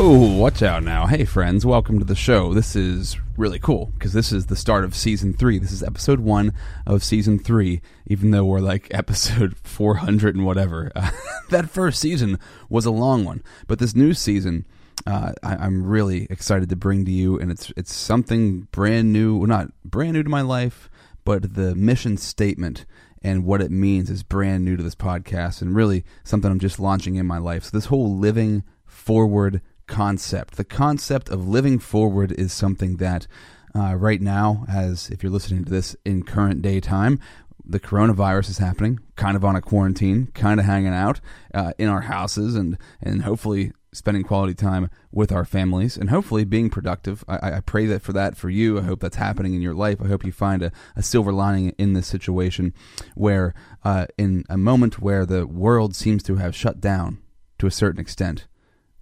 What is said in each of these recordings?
Oh, watch out now. Hey, friends, welcome to the show. This is really cool because this is the start of season three. This is episode one of season three, even though we're like episode 400 and whatever. Uh, that first season was a long one, but this new season. Uh, I, am really excited to bring to you, and it's it's something brand new, well, not brand new to my life, but the mission statement and what it means is brand new to this podcast, and really something I'm just launching in my life. So this whole living forward concept. The concept of living forward is something that uh, right now, as if you're listening to this in current day time, the coronavirus is happening, kind of on a quarantine, kind of hanging out uh, in our houses, and and hopefully spending quality time with our families, and hopefully being productive. I, I pray that for that for you. I hope that's happening in your life. I hope you find a, a silver lining in this situation, where uh, in a moment where the world seems to have shut down to a certain extent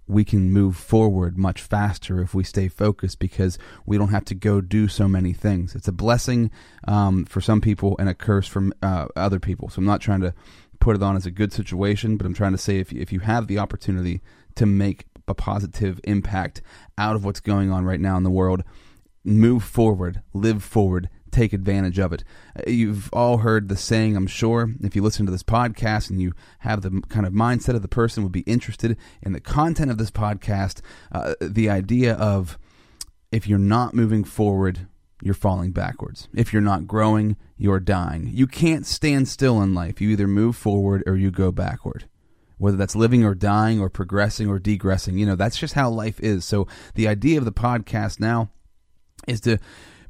we can move forward much faster if we stay focused because we don't have to go do so many things. It's a blessing um, for some people and a curse for uh, other people. So I'm not trying to put it on as a good situation, but I'm trying to say if if you have the opportunity to make a positive impact out of what's going on right now in the world, move forward, live forward, take advantage of it. Uh, you've all heard the saying, I'm sure, if you listen to this podcast and you have the kind of mindset of the person would be interested in the content of this podcast, uh, the idea of if you're not moving forward, you're falling backwards. If you're not growing, you're dying. You can't stand still in life. You either move forward or you go backward. Whether that's living or dying or progressing or degressing, you know, that's just how life is. So the idea of the podcast now is to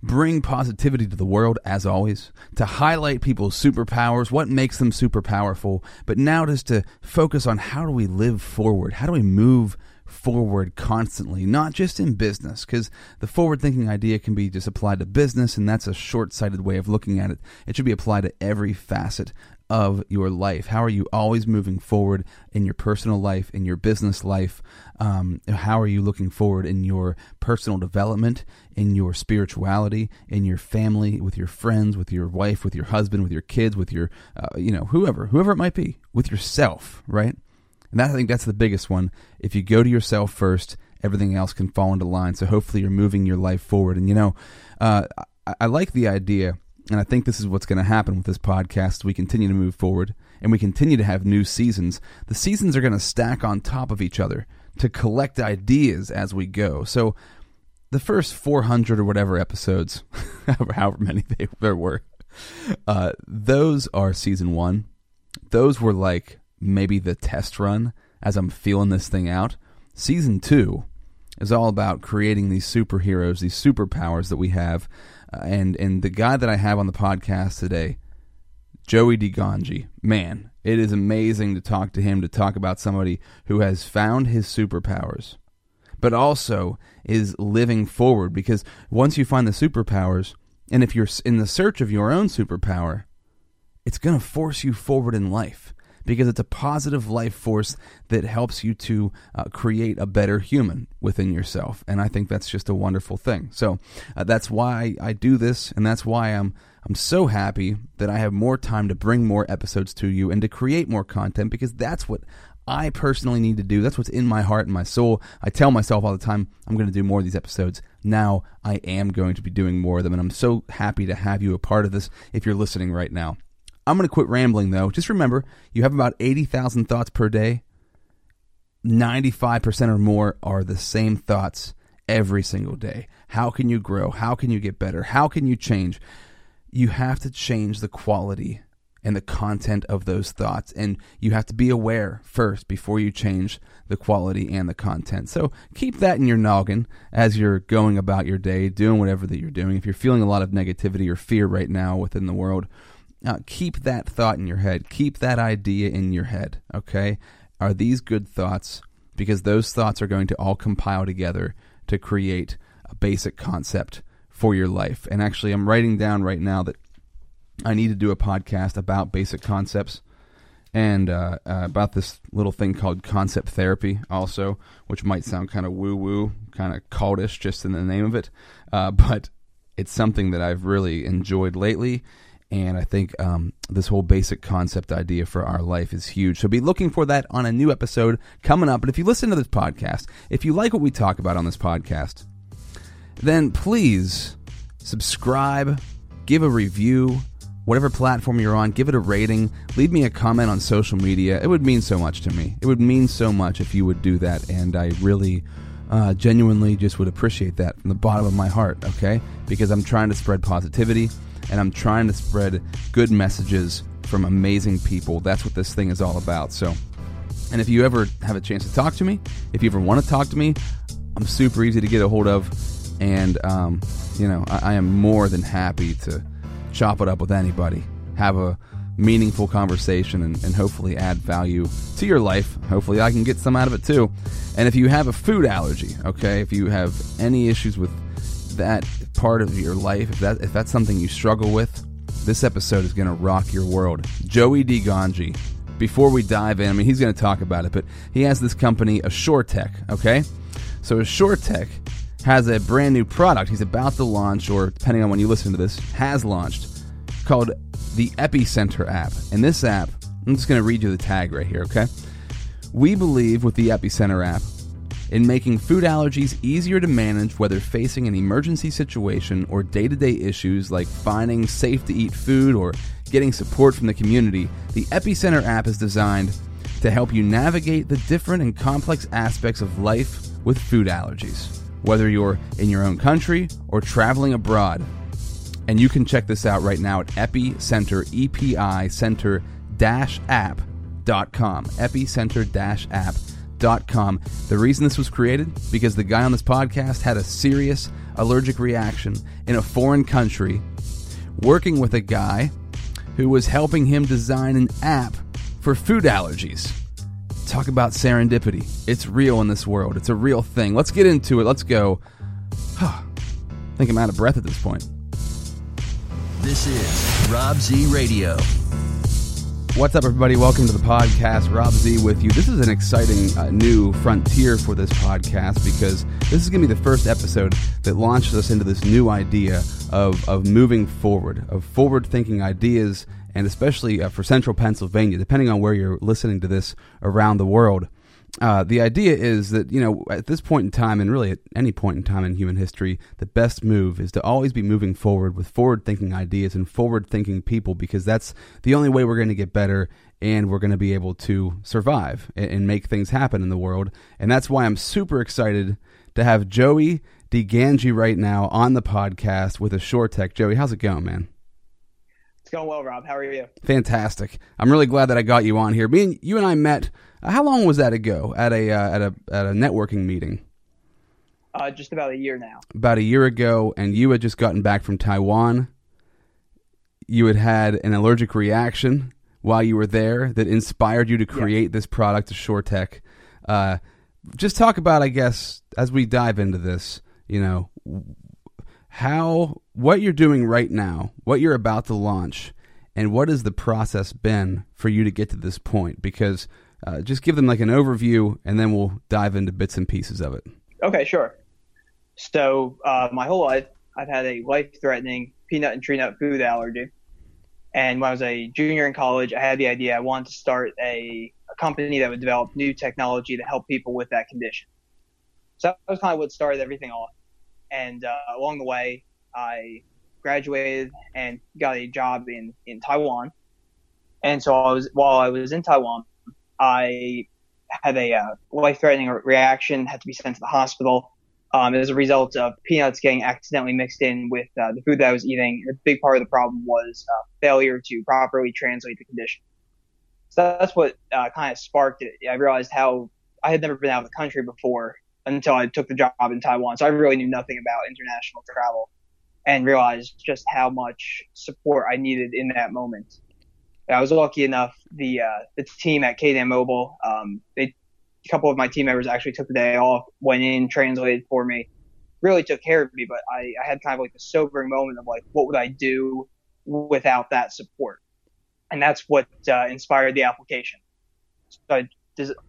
bring positivity to the world as always, to highlight people's superpowers, what makes them super powerful, but now just to focus on how do we live forward? How do we move forward constantly, not just in business, because the forward thinking idea can be just applied to business, and that's a short sighted way of looking at it. It should be applied to every facet of your life? How are you always moving forward in your personal life, in your business life? Um, how are you looking forward in your personal development, in your spirituality, in your family, with your friends, with your wife, with your husband, with your kids, with your, uh, you know, whoever, whoever it might be, with yourself, right? And that, I think that's the biggest one. If you go to yourself first, everything else can fall into line. So hopefully you're moving your life forward. And, you know, uh, I, I like the idea and I think this is what's going to happen with this podcast. We continue to move forward and we continue to have new seasons. The seasons are going to stack on top of each other to collect ideas as we go. So the first 400 or whatever episodes, however many they, there were, uh, those are season one. Those were like maybe the test run as I'm feeling this thing out. Season two is all about creating these superheroes, these superpowers that we have uh, and and the guy that I have on the podcast today, Joey DeGangi, man, it is amazing to talk to him to talk about somebody who has found his superpowers, but also is living forward. Because once you find the superpowers, and if you're in the search of your own superpower, it's going to force you forward in life because it's a positive life force that helps you to uh, create a better human within yourself. And I think that's just a wonderful thing. So uh, that's why I do this, and that's why I'm I'm so happy that I have more time to bring more episodes to you and to create more content because that's what I personally need to do. That's what's in my heart and my soul. I tell myself all the time, I'm going to do more of these episodes. Now I am going to be doing more of them, and I'm so happy to have you a part of this if you're listening right now. I'm going to quit rambling though. Just remember, you have about 80,000 thoughts per day. 95% or more are the same thoughts every single day. How can you grow? How can you get better? How can you change? You have to change the quality and the content of those thoughts. And you have to be aware first before you change the quality and the content. So keep that in your noggin as you're going about your day, doing whatever that you're doing. If you're feeling a lot of negativity or fear right now within the world, uh, keep that thought in your head. Keep that idea in your head. Okay, are these good thoughts? Because those thoughts are going to all compile together to create a basic concept for your life. And actually, I'm writing down right now that I need to do a podcast about basic concepts and uh, uh, about this little thing called concept therapy, also, which might sound kind of woo woo, kind of cultish just in the name of it. Uh, but it's something that I've really enjoyed lately And I think um, this whole basic concept idea for our life is huge. So be looking for that on a new episode coming up. And if you listen to this podcast, if you like what we talk about on this podcast, then please subscribe, give a review, whatever platform you're on, give it a rating, leave me a comment on social media. It would mean so much to me. It would mean so much if you would do that. And I really uh, genuinely just would appreciate that from the bottom of my heart, okay? Because I'm trying to spread positivity and I'm trying to spread good messages from amazing people. That's what this thing is all about. So, and if you ever have a chance to talk to me, if you ever want to talk to me, I'm super easy to get a hold of. And, um, you know, I, I am more than happy to chop it up with anybody, have a meaningful conversation and, and, hopefully add value to your life. Hopefully, I can get some out of it too. And if you have a food allergy, okay, if you have any issues with that part of your life, if that if that's something you struggle with, this episode is going to rock your world. Joey DeGangi. Before we dive in, I mean, he's going to talk about it, but he has this company, AssureTech, okay? So AssureTech has a brand new product he's about to launch, or depending on when you listen to this, has launched, called the Epicenter app. And this app, I'm just going to read you the tag right here, okay? We believe with the Epicenter app in making food allergies easier to manage whether facing an emergency situation or day to day issues like finding safe to eat food or getting support from the community. The Epicenter app is designed to help you navigate the different and complex aspects of life with food allergies, whether you're in your own country or traveling abroad. And you can check this out right now at Epicenter, E-P-I Center app.com. Epicenter dash app.com. The reason this was created, because the guy on this podcast had a serious allergic reaction in a foreign country, working with a guy who was helping him design an app for food allergies. Talk about serendipity. It's real in this world. It's a real thing. Let's get into it. Let's go. I think I'm out of breath at this point. This is Rob Z Radio. What's up, everybody? Welcome to the podcast. Rob Z with you. This is an exciting uh, new frontier for this podcast because this is going to be the first episode that launches us into this new idea of, of moving forward, of forward thinking ideas, and especially uh, for central Pennsylvania, depending on where you're listening to this around the world. Uh, the idea is that you know at this point in time, and really at any point in time in human history, the best move is to always be moving forward with forward-thinking ideas and forward-thinking people, because that's the only way we're going to get better and we're going to be able to survive and, and, make things happen in the world. And that's why I'm super excited to have Joey DeGangi right now on the podcast with AssureTech. Joey, how's it going, man? It's going well, Rob. How are you? Fantastic. I'm really glad that I got you on here. Me and you and I met how long was that ago at a uh, at a at a networking meeting? Uh, just about a year now. About a year ago, and you had just gotten back from Taiwan. You had had an allergic reaction while you were there that inspired you to create yeah. this product, AssureTech. Uh, just talk about, I guess, as we dive into this, you know, how what you're doing right now, what you're about to launch, and what has the process been for you to get to this point? Because uh, just give them like an overview, and then we'll dive into bits and pieces of it. Okay, sure. So uh, my whole life, I've had a life-threatening peanut and tree nut food allergy. And when I was a junior in college, I had the idea I wanted to start a, a company that would develop new technology to help people with that condition. So that was kind of what started everything off. And uh, along the way, I graduated and got a job in, in Taiwan. And so I was while I was in Taiwan, I had a uh, life-threatening reaction, had to be sent to the hospital um, as a result of peanuts getting accidentally mixed in with uh, the food that I was eating. A big part of the problem was uh, failure to properly translate the condition. So that's what uh, kind of sparked it. I realized how I had never been out of the country before until I took the job in Taiwan. So I really knew nothing about international travel and realized just how much support I needed in that moment. I was lucky enough. The uh, the team at KDAN Mobile, um, they a couple of my team members actually took the day off, went in, translated for me, really took care of me. But I, I had kind of like a sobering moment of like, what would I do without that support? And that's what uh, inspired the application. So I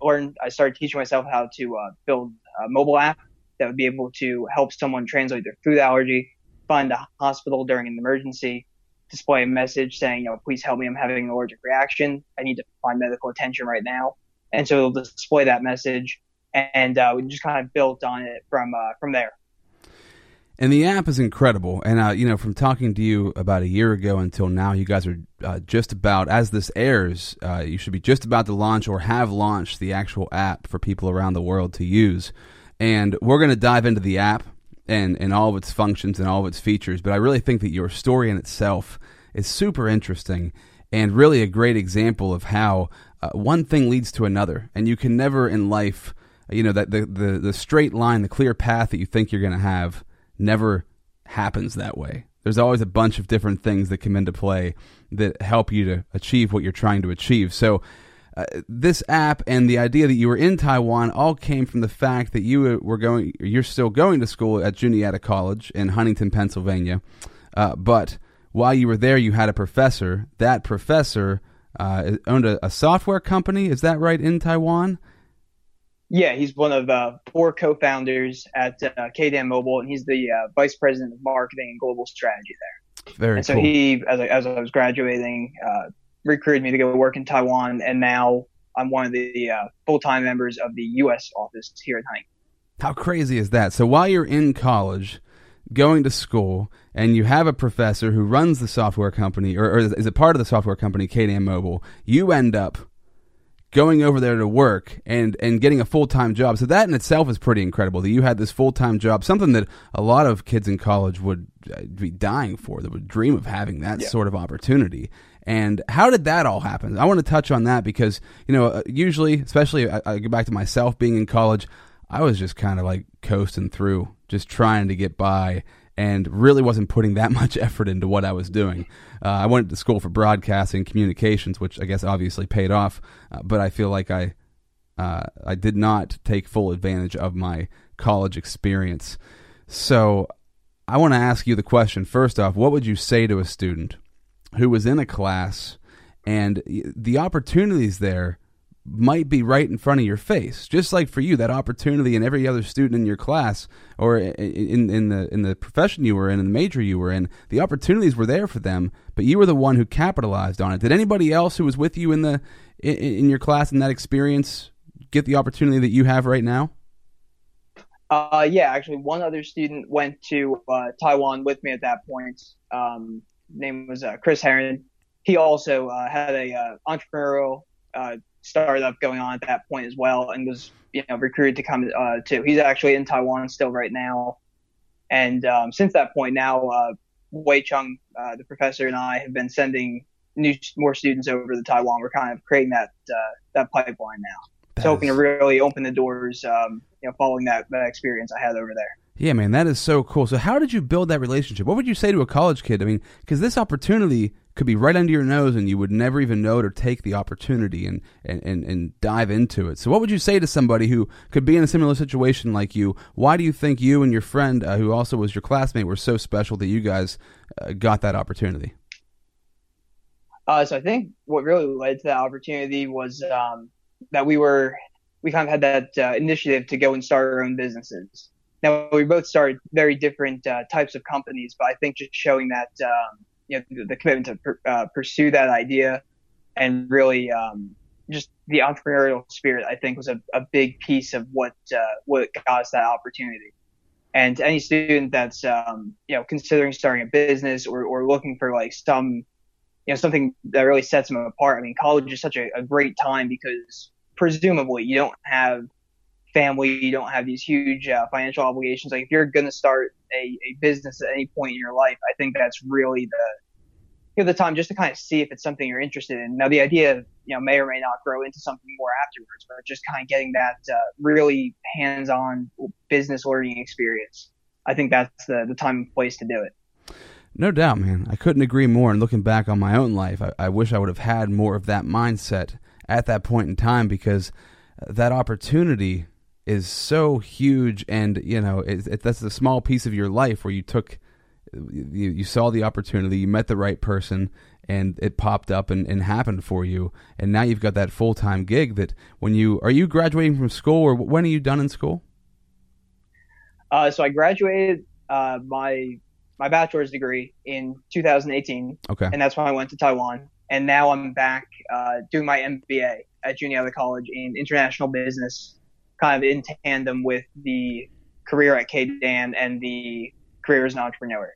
learned, I started teaching myself how to uh, build a mobile app that would be able to help someone translate their food allergy, find a hospital during an emergency, display a message saying, you know, please help me. I'm having an allergic reaction. I need to find medical attention right now. And so it'll display that message, and uh, we just kind of built on it from uh, from there. And the app is incredible. And, uh, you know, from talking to you about a year ago until now, you guys are uh, just about, as this airs, uh, you should be just about to launch or have launched the actual app for people around the world to use. And we're going to dive into the app and, and all of its functions and all of its features. But I really think that your story in itself is super interesting and really a great example of how uh, one thing leads to another. And you can never in life, you know, that the, the, the straight line, the clear path that you think you're going to have never happens that way. There's always a bunch of different things that come into play that help you to achieve what you're trying to achieve. So, uh, this app and the idea that you were in Taiwan all came from the fact that you were going, you're still going to school at Juniata College in Huntingdon, Pennsylvania. Uh, but while you were there, you had a professor. That professor uh, owned a, a software company. Is that right in Taiwan? Yeah, he's one of uh, four co-founders at uh, KDAN Mobile, and he's the uh, vice president of marketing and global strategy there. Very and so cool. he, as I, as I was graduating, uh, recruited me to go work in Taiwan, and now I'm one of the uh, full-time members of the U.S. office here at Huntingdon. How crazy is that? So while you're in college, going to school, and you have a professor who runs the software company, or, or is a part of the software company, KDAN Mobile, you end up going over there to work and and getting a full-time job. So that in itself is pretty incredible that you had this full-time job, something that a lot of kids in college would uh, be dying for, that would dream of having that Yeah. sort of opportunity. And how did that all happen? I want to touch on that because, you know, uh, usually, especially I, I go back to myself being in college, I was just kind of like coasting through, just trying to get by and really wasn't putting that much effort into what I was doing. Uh, I went to school for broadcasting communications, which I guess obviously paid off, uh, but I feel like I uh, I did not take full advantage of my college experience. So I want to ask you the question first off: What would you say to a student who was in a class and the opportunities there might be right in front of your face. Just like for you, that opportunity and every other student in your class or in in the in the profession you were in and the major you were in, the opportunities were there for them, but you were the one who capitalized on it. Did anybody else who was with you in the in, in your class in that experience get the opportunity that you have right now? Uh, yeah, actually, one other student went to uh, Taiwan with me at that point. Um, name was uh, Chris Heron. He also uh, had a uh, entrepreneurial uh, startup going on at that point as well, and was you know recruited to come uh, too. He's actually in Taiwan still right now, and um, since that point now, uh, Wei Chung, uh, the professor, and I have been sending new more students over to Taiwan. We're kind of creating that uh, that pipeline now. So hoping to really open the doors, um, you know, following that, that experience I had over there. Yeah, man, that is so cool. So, how did you build that relationship? What would you say to a college kid? I mean, because this opportunity could be right under your nose, and you would never even know to take the opportunity and, and, and, and dive into it. So, what would you say to somebody who could be in a similar situation like you? Why do you think you and your friend, uh, who also was your classmate, were so special that you guys uh, got that opportunity? Uh, so I think what really led to that opportunity was um, that we were we kind of had that uh, initiative to go and start our own businesses. Now we both started very different uh, types of companies, but I think just showing that um, you know the, the commitment to per, uh, pursue that idea and really um, just the entrepreneurial spirit, I think was a, a big piece of what uh, what got us that opportunity. And to any student that's um, you know considering starting a business or, or looking for like some you know something that really sets them apart. I mean, college is such a, a great time because presumably you don't have family, you don't have these huge uh, financial obligations. Like if you're going to start a, a business at any point in your life, I think that's really the you know, the time just to kind of see if it's something you're interested in. Now the idea, of, you know, may or may not grow into something more afterwards, but just kind of getting that uh, really hands-on business learning experience. I think that's the the time and place to do it. No doubt, man. I couldn't agree more. And looking back on my own life, I, I wish I would have had more of that mindset at that point in time because that opportunity is so huge. And, you know, it, it, that's a small piece of your life where you took, you, you saw the opportunity, you met the right person, and it popped up and, and happened for you. And now you've got that full time gig that when you are you graduating from school or when are you done in school? Uh, so I graduated uh, my my bachelor's degree in 2018. Okay. And that's when I went to Taiwan. And now I'm back uh, doing my MBA at Juniata College in international business, kind of in tandem with the career at KDAN and the career as an entrepreneur.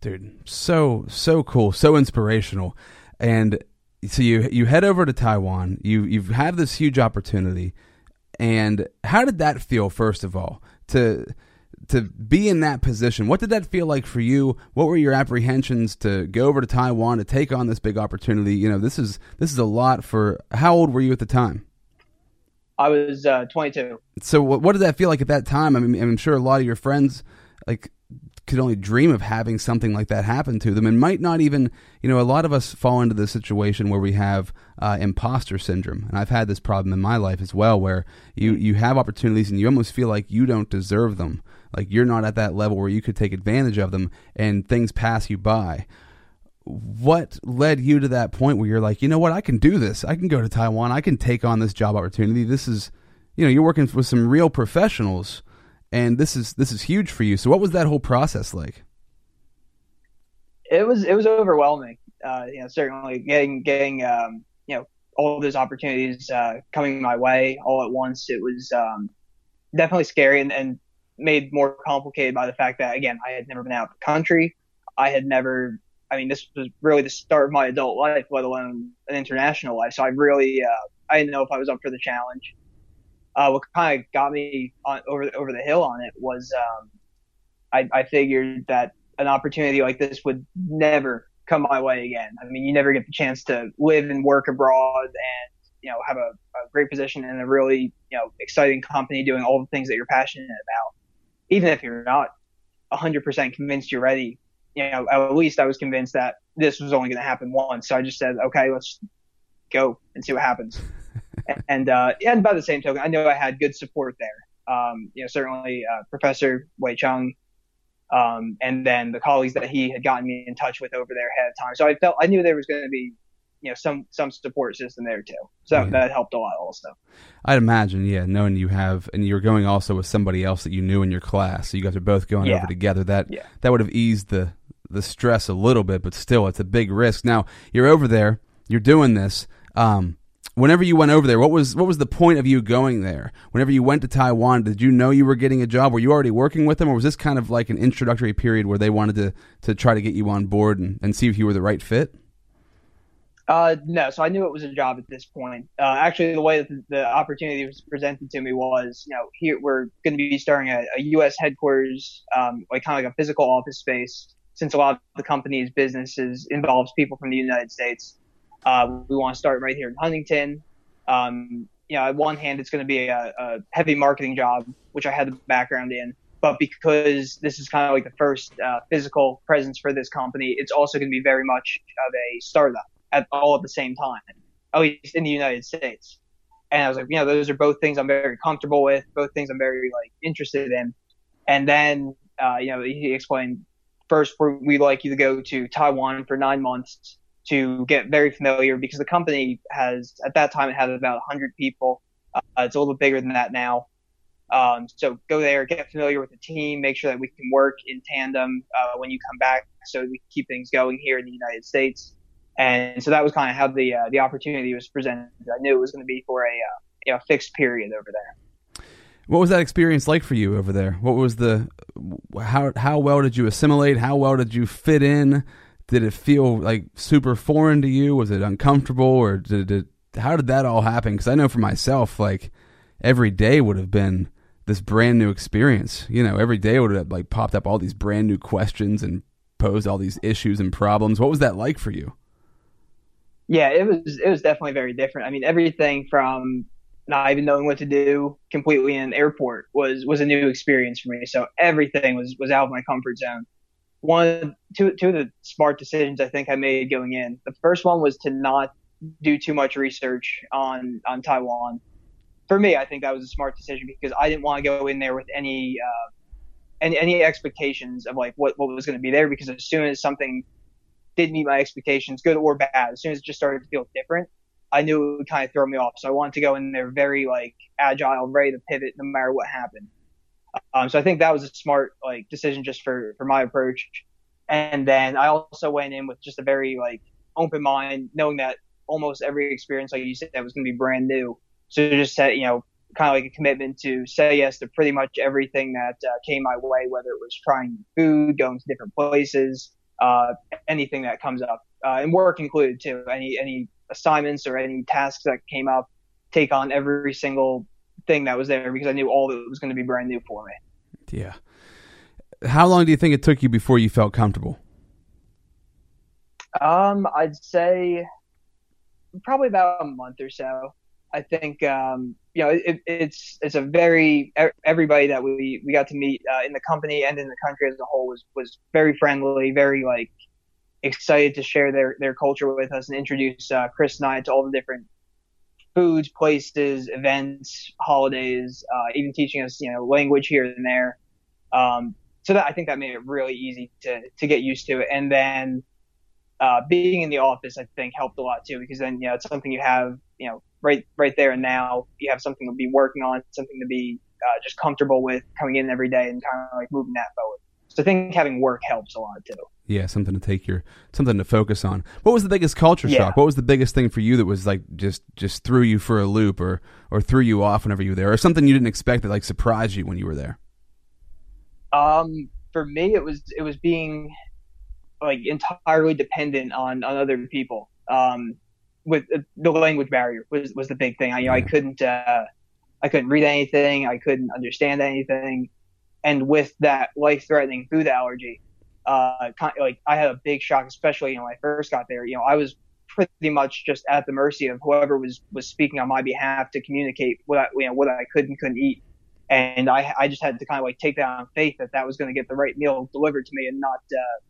Dude, so so cool, so inspirational. And so you you head over to Taiwan. You you have had this huge opportunity. And how did that feel first of all? To to be in that position. What did that feel like for you? What were your apprehensions to go over to Taiwan to take on this big opportunity? You know, this is this is a lot for. How old were you at the time? I was uh, 22. So what, what did that feel like at that time? I mean, I'm sure a lot of your friends like could only dream of having something like that happen to them and might not even you know a lot of us fall into the situation where we have uh, imposter syndrome and i've had this problem in my life as well where you you have opportunities and you almost feel like you don't deserve them like you're not at that level where you could take advantage of them and things pass you by. What led you to that point where you're like, you know what, I can do this. I can go to Taiwan. I can take on this job opportunity. This is, you know, you're working with some real professionals, and this is this is huge for you. So, what was that whole process like? It was it was overwhelming. Uh, you know, certainly getting getting um, you know all those opportunities uh, coming my way all at once. It was um, definitely scary, and, and made more complicated by the fact that again I had never been out of the country. I had never. I mean, this was really the start of my adult life, let alone an international life. So I really, uh, I didn't know if I was up for the challenge. Uh, what kind of got me on, over over the hill on it was um, I, I figured that an opportunity like this would never come my way again. I mean, you never get the chance to live and work abroad and you know have a, a great position in a really you know exciting company doing all the things that you're passionate about even if you're not 100% convinced you're ready, you know, at least I was convinced that this was only going to happen once. So I just said, okay, let's go and see what happens. and, uh, and by the same token, I know I had good support there. Um, you know, certainly, uh, Professor Wei Chung, um, and then the colleagues that he had gotten me in touch with over there ahead of time. So I felt, I knew there was going to be you know some some support system there too. So yeah. that helped a lot also. I'd imagine, yeah, knowing you have and you're going also with somebody else that you knew in your class, so you guys are both going yeah. over together. That yeah. that would have eased the the stress a little bit, but still, it's a big risk. Now you're over there, you're doing this. Um, whenever you went over there, what was what was the point of you going there? Whenever you went to Taiwan, did you know you were getting a job? Were you already working with them, or was this kind of like an introductory period where they wanted to to try to get you on board and, and see if you were the right fit? Uh, no, so I knew it was a job at this point. Uh, actually, the way that the, opportunity was presented to me was, you know, here we're going to be starting a, a U.S. headquarters, um, like kind of like a physical office space. Since a lot of the company's businesses involves people from the United States, uh, we want to start right here in Huntingdon. Um, you know, on one hand, it's going to be a, a heavy marketing job, which I had the background in but because this is kind of like the first uh, physical presence for this company, it's also going to be very much of a startup at all at the same time, at least in the United States. And I was like, you know, those are both things I'm very comfortable with, both things I'm very like interested in. And then, uh, you know, he explained first we'd like you to go to Taiwan for nine months to get very familiar because the company has at that time it had about 100 people. Uh, it's a little bigger than that now. Um, so go there, get familiar with the team, make sure that we can work in tandem uh, when you come back, so we keep things going here in the United States. And so that was kind of how the uh, the opportunity was presented. I knew it was going to be for a uh, you know, fixed period over there. What was that experience like for you over there? What was the how how well did you assimilate? How well did you fit in? Did it feel like super foreign to you? Was it uncomfortable, or did it? How did that all happen? Because I know for myself, like every day would have been this brand new experience. You know, every day would have like popped up all these brand new questions and posed all these issues and problems. What was that like for you? Yeah, it was it was definitely very different. I mean, everything from not even knowing what to do completely in airport was was a new experience for me. So everything was was out of my comfort zone. One, two, two of the smart decisions I think I made going in. The first one was to not do too much research on on Taiwan. For me, I think that was a smart decision because I didn't want to go in there with any uh, any any expectations of like what what was going to be there. Because as soon as something did meet my expectations, good or bad. As soon as it just started to feel different, I knew it would kind of throw me off. So I wanted to go in there very like agile, ready to pivot no matter what happened. Um, so I think that was a smart like decision just for for my approach. And then I also went in with just a very like open mind, knowing that almost every experience, like you said, that was going to be brand new. So just set, you know, kind of like a commitment to say yes to pretty much everything that uh, came my way, whether it was trying food, going to different places, uh, anything that comes up, uh, and work included too. Any any assignments or any tasks that came up, take on every single thing that was there because I knew all that was going to be brand new for me. Yeah. How long do you think it took you before you felt comfortable? Um, I'd say probably about a month or so. I think um, you know it, it's it's a very everybody that we we got to meet uh, in the company and in the country as a whole was was very friendly, very like excited to share their their culture with us and introduce uh, Chris and I to all the different foods, places, events, holidays, uh, even teaching us you know language here and there. Um, so that I think that made it really easy to to get used to it, and then uh, being in the office, I think helped a lot too, because then, you know, it's something you have, you know, right, right there and now you have something to be working on, something to be uh, just comfortable with coming in every day and kind of like moving that forward. So I think having work helps a lot too. Yeah, something to take your something to focus on. What was the biggest culture yeah. shock? What was the biggest thing for you that was like just just threw you for a loop or or threw you off whenever you were there, or something you didn't expect that like surprised you when you were there? Um, for me, it was it was being like entirely dependent on on other people. Um, with uh, the language barrier was was the big thing. I you know I couldn't uh, I couldn't read anything. I couldn't understand anything, and with that life threatening food allergy, uh, like I had a big shock, especially you know when I first got there. You know I was pretty much just at the mercy of whoever was was speaking on my behalf to communicate what I, you know what I could and couldn't eat. And I, I just had to kind of like take that on faith that that was going to get the right meal delivered to me and not uh,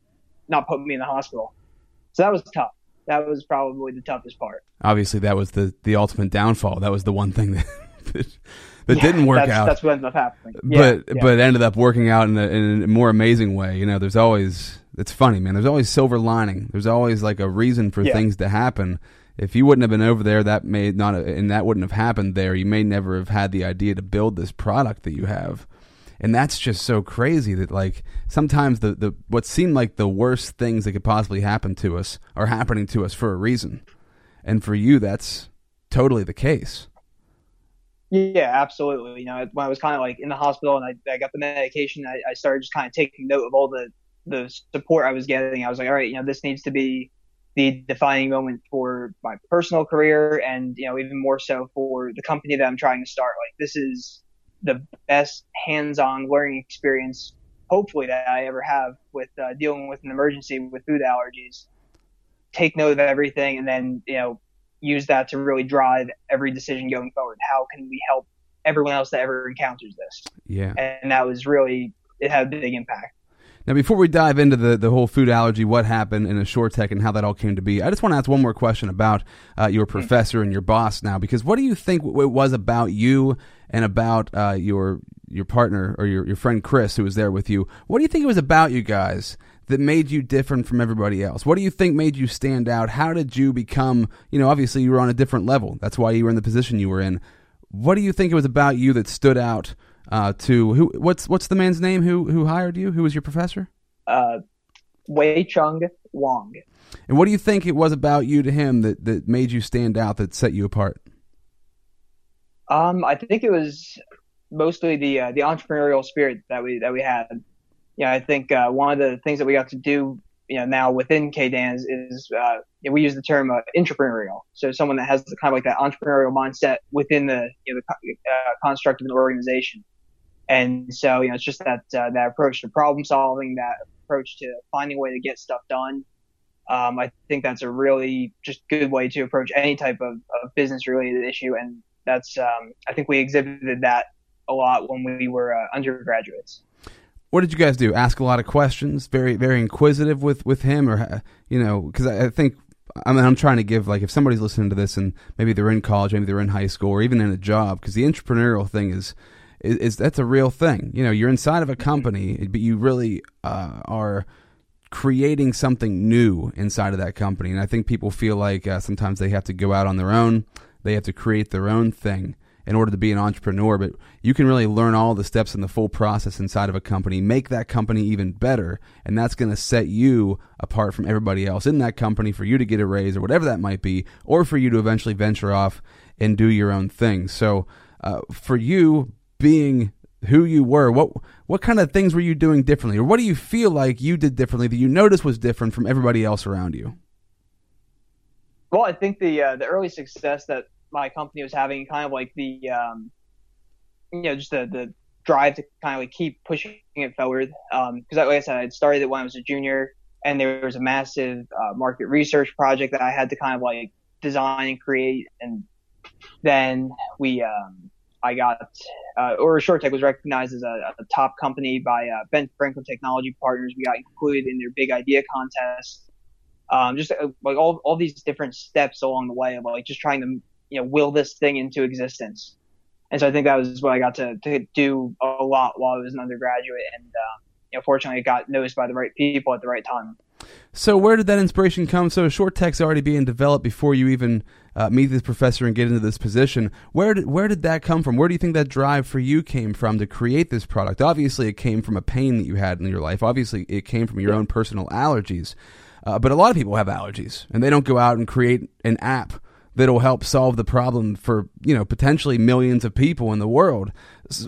not putting me in the hospital. So that was tough. That was probably the toughest part. Obviously, that was the the ultimate downfall. That was the one thing that that, yeah, didn't work that's, out. That's what ended up happening. Yeah, but yeah. but ended up working out in a, in a more amazing way. You know, there's always it's funny, man. There's always silver lining. There's always like a reason for things to happen. If you wouldn't have been over there, that may not, and that wouldn't have happened there. You may never have had the idea to build this product that you have and that's just so crazy that like sometimes the, the what seemed like the worst things that could possibly happen to us are happening to us for a reason. And for you that's totally the case. Yeah absolutely. You know when i was kind of like in the hospital and i, I got the medication I, I started just kind of taking note of all the the support i was getting. I was like all right you know this needs to be the defining moment for my personal career and you know even more so for the company that i'm trying to start. Like this is the best hands-on learning experience, hopefully that I ever have with uh, dealing with an emergency with food allergies. Take note of everything, and then you know use that to really drive every decision going forward. How can we help everyone else that ever encounters this? Yeah, and that was really it had a big impact. Now, before we dive into the, the whole food allergy, what happened in AssureTech and how that all came to be, I just want to ask one more question about uh, your professor and your boss now, because what do you think it was about you and about uh, your your partner or your, your friend Chris, who was there with you? What do you think it was about you guys that made you different from everybody else? What do you think made you stand out? How did you become, you know, obviously you were on a different level. That's why you were in the position you were in. What do you think it was about you that stood out? Uh, to who? What's what's the man's name who who hired you? Who was your professor? Uh, Wei Chung Wong. And what do you think it was about you to him that that made you stand out, that set you apart? Um, I think it was mostly the uh, the intrapreneurial spirit that we that we had. Yeah, I think uh, one of the things that we got to do, you know, now within KDAN is, is uh, you know, we use the term uh, entrepreneurial. So someone that has the kind of like that entrepreneurial mindset within the you know the uh, construct of an organization. And so, you know, it's just that uh, that approach to problem solving, that approach to finding a way to get stuff done. Um, I think that's a really just good way to approach any type of, of business related issue, and that's um, I think we exhibited that a lot when we were uh, undergraduates. What did you guys do? Ask a lot of questions, very very inquisitive with with him, or you know, because I, I think I mean, I'm trying to give like if somebody's listening to this and maybe they're in college, maybe they're in high school, or even in a job, because the entrepreneurial thing is is, is that's a real thing. You know, you're inside of a company, but you really uh, are creating something new inside of that company. And I think people feel like uh, sometimes they have to go out on their own, they have to create their own thing. in order to be an entrepreneur, but you can really learn all the steps in the full process inside of a company, make that company even better, and that's going to set you apart from everybody else in that company for you to get a raise or whatever that might be, or for you to eventually venture off and do your own thing. So, uh, for you being who you were, what what kind of things were you doing differently, or what do you feel like you did differently that you noticed was different from everybody else around you? Well, I think the uh, the early success that my company was having, kind of like the um, you know just the the drive to kind of like keep pushing it forward. Because um, like I said, I started it when I was a junior, and there was a massive uh, market research project that I had to kind of like design and create, and then we um, I got uh, or AssureTech was recognized as a, a top company by uh, Ben Franklin Technology Partners. We got included in their big idea contest. Um, just uh, like all, all these different steps along the way of like just trying to you know will this thing into existence. And so i think that was what i got to, to do a lot while i was an undergraduate and uh, you know fortunately it got noticed by the right people at the right time. So where did that inspiration come? So AssureTech's already being developed before you even uh, meet this professor and get into this position where did where did that come from where do you think that drive for you came from to create this product obviously it came from a pain that you had in your life obviously it came from your yeah. own personal allergies uh, but a lot of people have allergies, and they don't go out and create an app that'll help solve the problem for you know potentially millions of people in the world.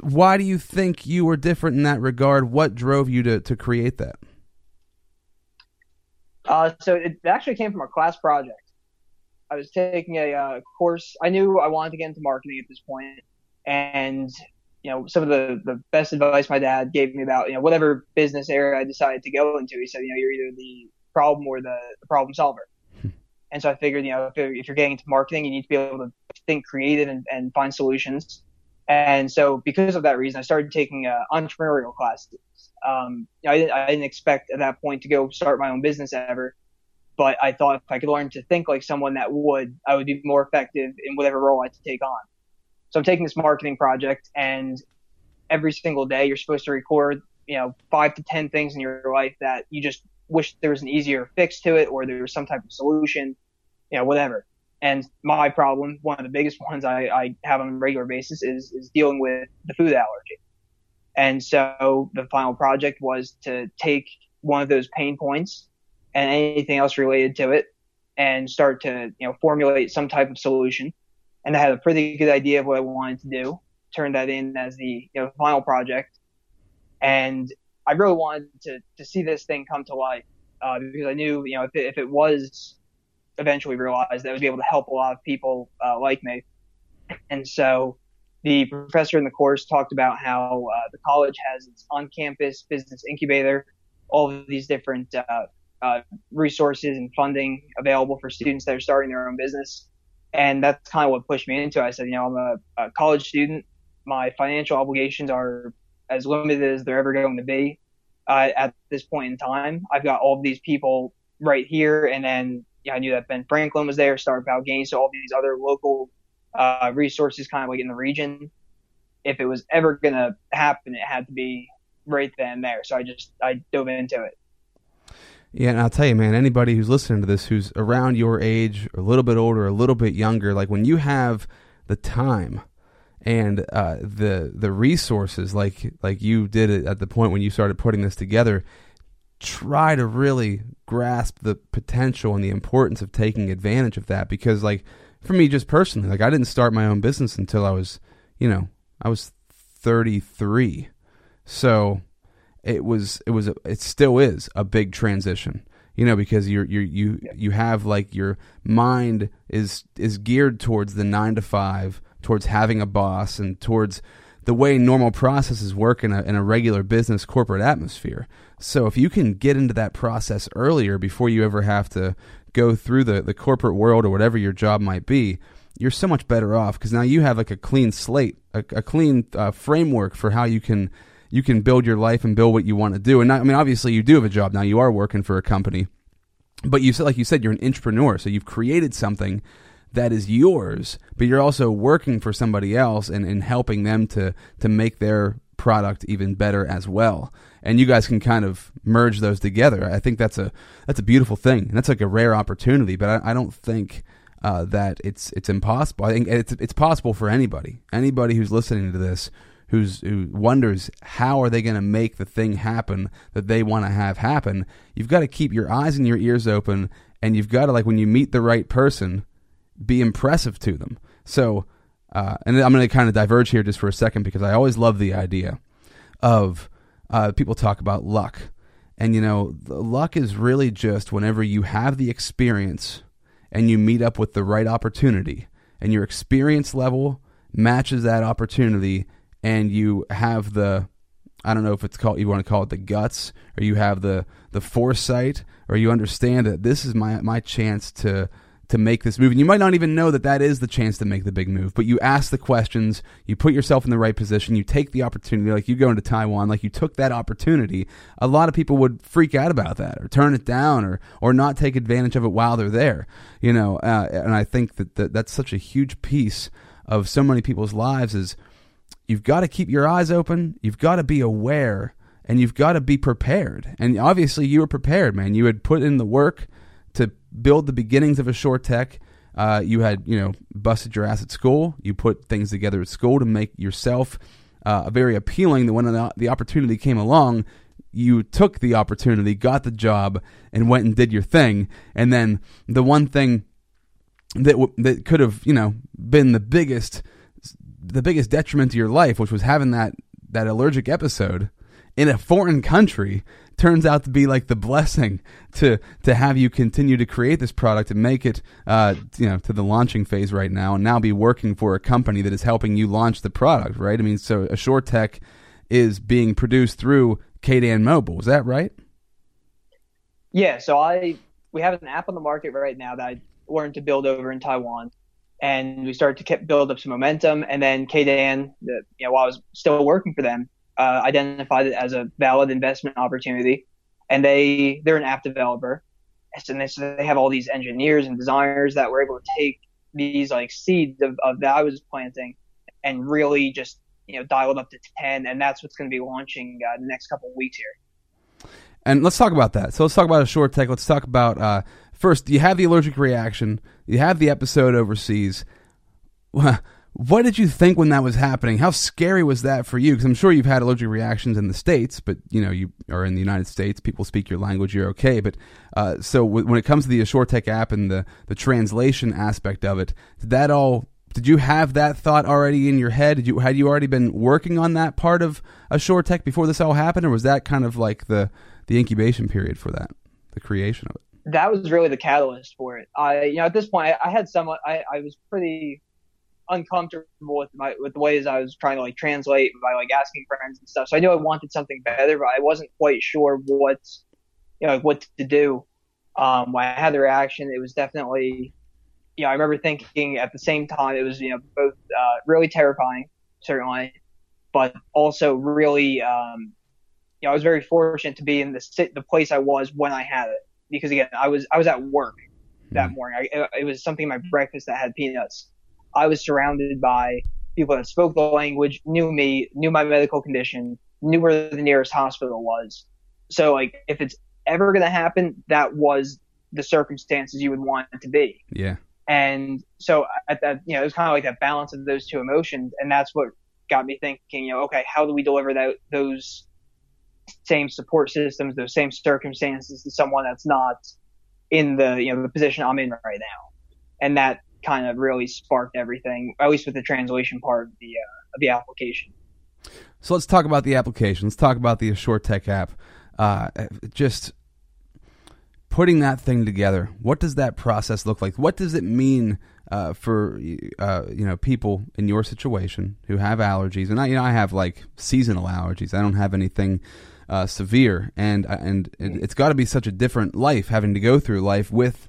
Why do you think you were different in that regard? What drove you to to create that? Uh, so it actually came from a class project. I was taking a uh, course. I knew I wanted to get into marketing at this point, and you know some of the the best advice my dad gave me about you know whatever business area I decided to go into. He said, you know, you're either the problem or the, the problem solver. Hmm. and so I figured, you know, if, if, you're getting into marketing, you need to be able to think creative and, and find solutions. And so because of that reason, I started taking uh, entrepreneurial classes. Um, I, didn't, I didn't expect at that point to go start my own business ever, but I thought if I could learn to think like someone that would, I would be more effective in whatever role I had to take on. So I'm taking this marketing project, and every single day you're supposed to record, you know, five to ten things in your life that you just wish there was an easier fix to it or there was some type of solution, you know, whatever. And my problem, one of the biggest ones I, I have on a regular basis is, is dealing with the food allergy. And so the final project was to take one of those pain points and anything else related to it and start to, you know, formulate some type of solution. And I had a pretty good idea of what I wanted to do, turned that in as the, you know, final project. And I really wanted to to see this thing come to life uh, because I knew you know if it, if it was eventually realized that I would be able to help a lot of people uh, like me, and so the professor in the course talked about how uh, the college has its on-campus business incubator, all of these different uh, resources and funding available for students that are starting their own business. And that's kind of what pushed me into it. I said, you know, I'm a, a college student. My financial obligations are as limited as they're ever going to be uh, at this point in time. I've got all of these people right here, and then yeah, I knew that Ben Franklin was there, Startup Games, so all these other local uh, resources kind of like in the region. If it was ever gonna happen, it had to be right then and there. So I just I dove into it. Yeah, and I'll tell you, man, anybody who's listening to this who's around your age, a little bit older, a little bit younger, like when you have the time and uh, the the resources like like you did it at the point when you started putting this together try to really grasp the potential and the importance of taking advantage of that because like for me just personally like I didn't start my own business until I was you know I was 33 so it was it was a, it still is a big transition you know because you're you you you have like your mind is is geared towards the 9 to 5 towards having a boss and towards the way normal processes work in a, in a regular business corporate atmosphere. So if you can get into that process earlier before you ever have to go through the, the corporate world or whatever your job might be, you're so much better off because now you have like a clean slate, a, a clean uh, framework for how you can you can build your life and build what you want to do. And I mean, obviously, you do have a job now. You are working for a company, but you said, like you said, you're an entrepreneur, so you've created something that is yours, but you're also working for somebody else and, and helping them to to make their product even better as well. And you guys can kind of merge those together. I think that's a that's a beautiful thing, and that's like a rare opportunity. But I, I don't think uh, that it's it's impossible. I think it's it's possible for anybody, anybody who's listening to this, who's who wonders how are they going to make the thing happen that they want to have happen. You've got to keep your eyes and your ears open, and you've got to like when you meet the right person, be impressive to them. So, uh, and I'm going to kind of diverge here just for a second because I always love the idea of uh, people talk about luck. And you know, luck is really just whenever you have the experience and you meet up with the right opportunity, and your experience level matches that opportunity, and you have the I don't know if it's called you want to call it the guts, or you have the the foresight, or you understand that this is my my chance to to make this move. And you might not even know that that is the chance to make the big move, but you ask the questions, you put yourself in the right position, you take the opportunity, like you go into Taiwan, like you took that opportunity. A lot of people would freak out about that or turn it down or, or not take advantage of it while they're there, you know. Uh, and I think that, that that's such a huge piece of so many people's lives is you've got to keep your eyes open, you've got to be aware, and you've got to be prepared. And obviously, you were prepared, man. You had put in the work to build the beginnings of AssureTech. Uh, you had, you know, busted your ass at school. You put things together at school to make yourself uh, very appealing. That when the opportunity came along, you took the opportunity, got the job, and went and did your thing. And then the one thing that w- that could have, you know, been the biggest the biggest detriment to your life, which was having that that allergic episode in a foreign country turns out to be like the blessing to to have you continue to create this product and make it uh, you know to the launching phase right now and now be working for a company that is helping you launch the product right? I mean so AssureTech is being produced through KDAN Mobile. Is that right? Yeah so i we have an app on the market right now that i learned to build over in taiwan and we started to build up some momentum and then KDAN, the, you know while i was still working for them uh, identified it as a valid investment opportunity, and they they're an app developer, and they, so they have all these engineers and designers that were able to take these like seeds of, of that I was planting and really just you know dial it up to ten, and that's what's going to be launching uh, the next couple weeks here. And let's talk about that. So let's talk about AssureTech. Let's talk about uh, first. You have the allergic reaction. You have the episode overseas. What did you think when that was happening? How scary was that for you? Because I'm sure you've had allergic reactions in the states, but you know you are in the United States. People speak your language. You're okay. But uh, so w- when it comes to the AssureTech app and the the translation aspect of it, did that all? Did you have that thought already in your head? Did you had you already been working on that part of AssureTech before this all happened, or was that kind of like the the incubation period for that, the creation of it? That was really the catalyst for it. I, you know, at this point, I, I had somewhat. I, I was pretty uncomfortable with my with the ways I was trying to like translate by like asking friends and stuff. So I knew I wanted something better, but I wasn't quite sure what you know what to do. Um, when I had the reaction, it was definitely you know I remember thinking at the same time it was you know both uh, really terrifying certainly, but also really um, you know I was very fortunate to be in the sit the place I was when I had it because again I was I was at work that mm-hmm. morning. I, it was something in my breakfast that had peanuts I was surrounded by people that spoke the language, knew me, knew my medical condition, knew where the nearest hospital was. So like if it's ever going to happen, that was the circumstances you would want it to be. Yeah. And so at that, you know, it was kind of like that balance of those two emotions. And that's what got me thinking, you know, okay, how do we deliver that, those same support systems, those same circumstances to someone that's not in the, you know, the position I'm in right now. And that kind of really sparked everything, at least with the translation part of the uh, of the application. So let's talk about the application. Let's talk about the AssureTech app. Uh, just putting that thing together. What does that process look like? What does it mean uh, for uh, you know people in your situation who have allergies? And I, you know, I have like seasonal allergies. I don't have anything uh, severe, and uh, and it's got to be such a different life having to go through life with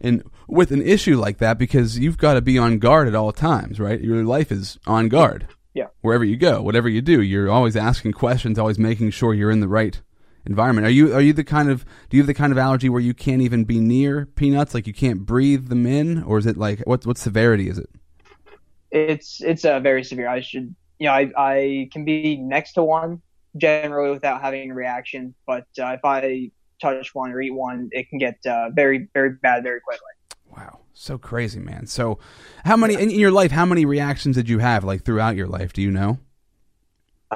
and with an issue like that because you've got to be on guard at all times, right? Your life is on guard. Yeah. Wherever you go, whatever you do, you're always asking questions, always making sure you're in the right environment. Are you are you the kind of do you have the kind of allergy where you can't even be near peanuts, like you can't breathe them in, or is it like what what severity is it? It's it's uh, very severe. I should you know I I can be next to one generally without having a reaction, but uh, if I touch one or eat one, it can get uh, very very bad very quickly. Wow, so crazy, man. So, how many in your life? How many reactions did you have like throughout your life? Do you know?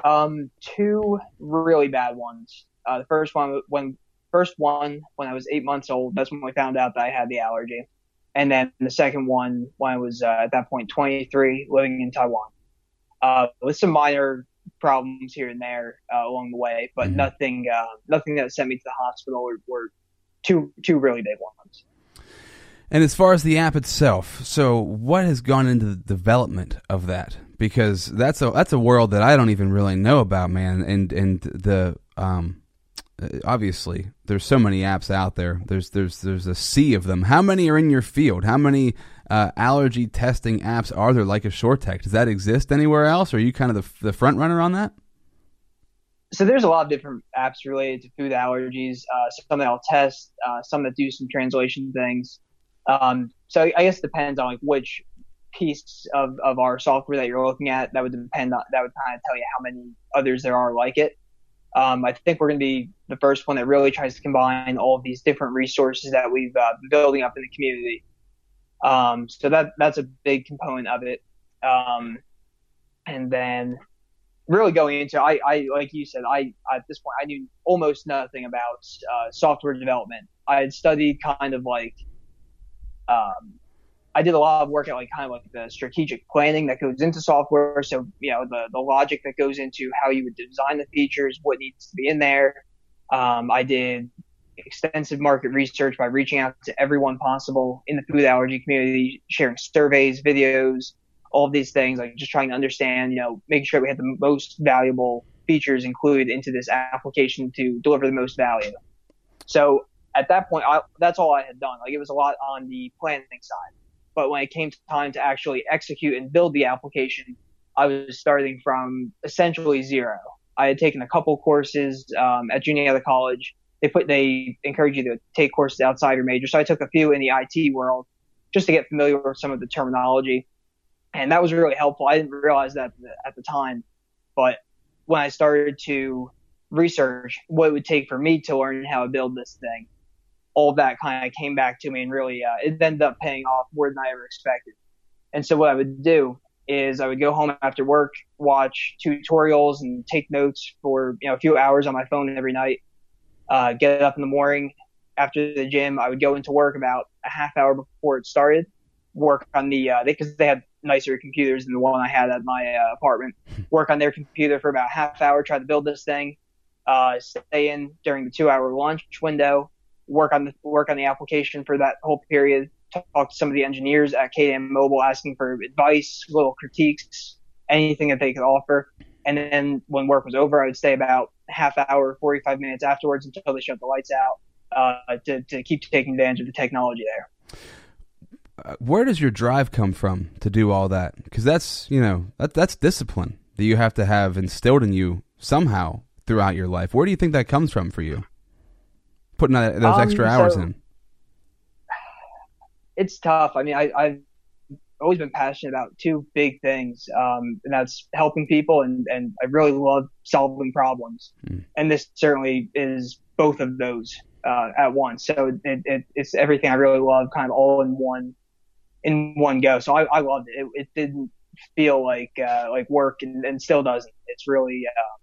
Um, two really bad ones. Uh, the first one when first one when I was eight months old. That's when we found out that I had the allergy. And then the second one when I was uh, at that point 23, living in Taiwan, uh, with some minor problems here and there uh, along the way, but Mhm. nothing uh, nothing that sent me to the hospital or, or two two really big ones. And as far as the app itself, so what has gone into the development of that? Because that's a that's a world that I don't even really know about, man. And and the um, obviously there's so many apps out there. There's there's there's a sea of them. How many are in your field? How many uh, allergy testing apps are there? Like AssureTech, does that exist anywhere else? Or are you kind of the the front runner on that? So there's a lot of different apps related to food allergies. Uh, some that'll test, uh, some that do some translation things. Um, so I guess it depends on like which piece of, of our software that you're looking at. That would depend on that would kind of tell you how many others there are like it. Um, I think we're going to be the first one that really tries to combine all of these different resources that we've uh, been building up in the community. Um, so that that's a big component of it. Um, and then really going into I, I like you said I at this point I knew almost nothing about uh, software development. I had studied kind of like um, I did a lot of work at like kind of like the strategic planning that goes into software. So you know the the logic that goes into how you would design the features, what needs to be in there. Um, I did extensive market research by reaching out to everyone possible in the food allergy community, sharing surveys, videos, all these things, like just trying to understand, you know, making sure we had the most valuable features included into this application to deliver the most value. So at that point, I, that's all I had done. Like it was a lot on the planning side. But when it came time to actually execute and build the application, I was starting from essentially zero. I had taken a couple courses um, at junior college. They put they encourage you to take courses outside your major, so I took a few in the IT world just to get familiar with some of the terminology, and that was really helpful. I didn't realize that at the time, but when I started to research what it would take for me to learn how to build this thing, all that kind of came back to me and really uh, it ended up paying off more than I ever expected. And so what I would do is I would go home after work, watch tutorials and take notes for you know a few hours on my phone every night. Uh, get up in the morning after the gym. I would go into work about a half hour before it started. Work on the uh, because they had nicer computers than the one I had at my uh, apartment. Work on their computer for about a half hour. Try to build this thing. Uh, stay in during the two hour lunch window. Work on the work on the application for that whole period talk to some of the engineers at KDAN Mobile asking for advice, little critiques, anything that they could offer. And then when work was over, I would stay about half hour, 45 minutes afterwards until they shut the lights out uh, to, to keep taking advantage of the technology there. Uh, where does your drive come from to do all that? Because that's you know that that's discipline that you have to have instilled in you somehow throughout your life. Where do you think that comes from for you? Putting that, those Um, extra hours so- in. It's tough. I mean, I, I've always been passionate about two big things, um, and that's helping people, and, and I really love solving problems. Mm. And this certainly is both of those uh, at once. So it, it, it's everything I really love, kind of all in one in one go. So I, I loved it. it. It didn't feel like uh, like work, and, and still doesn't. It's really uh,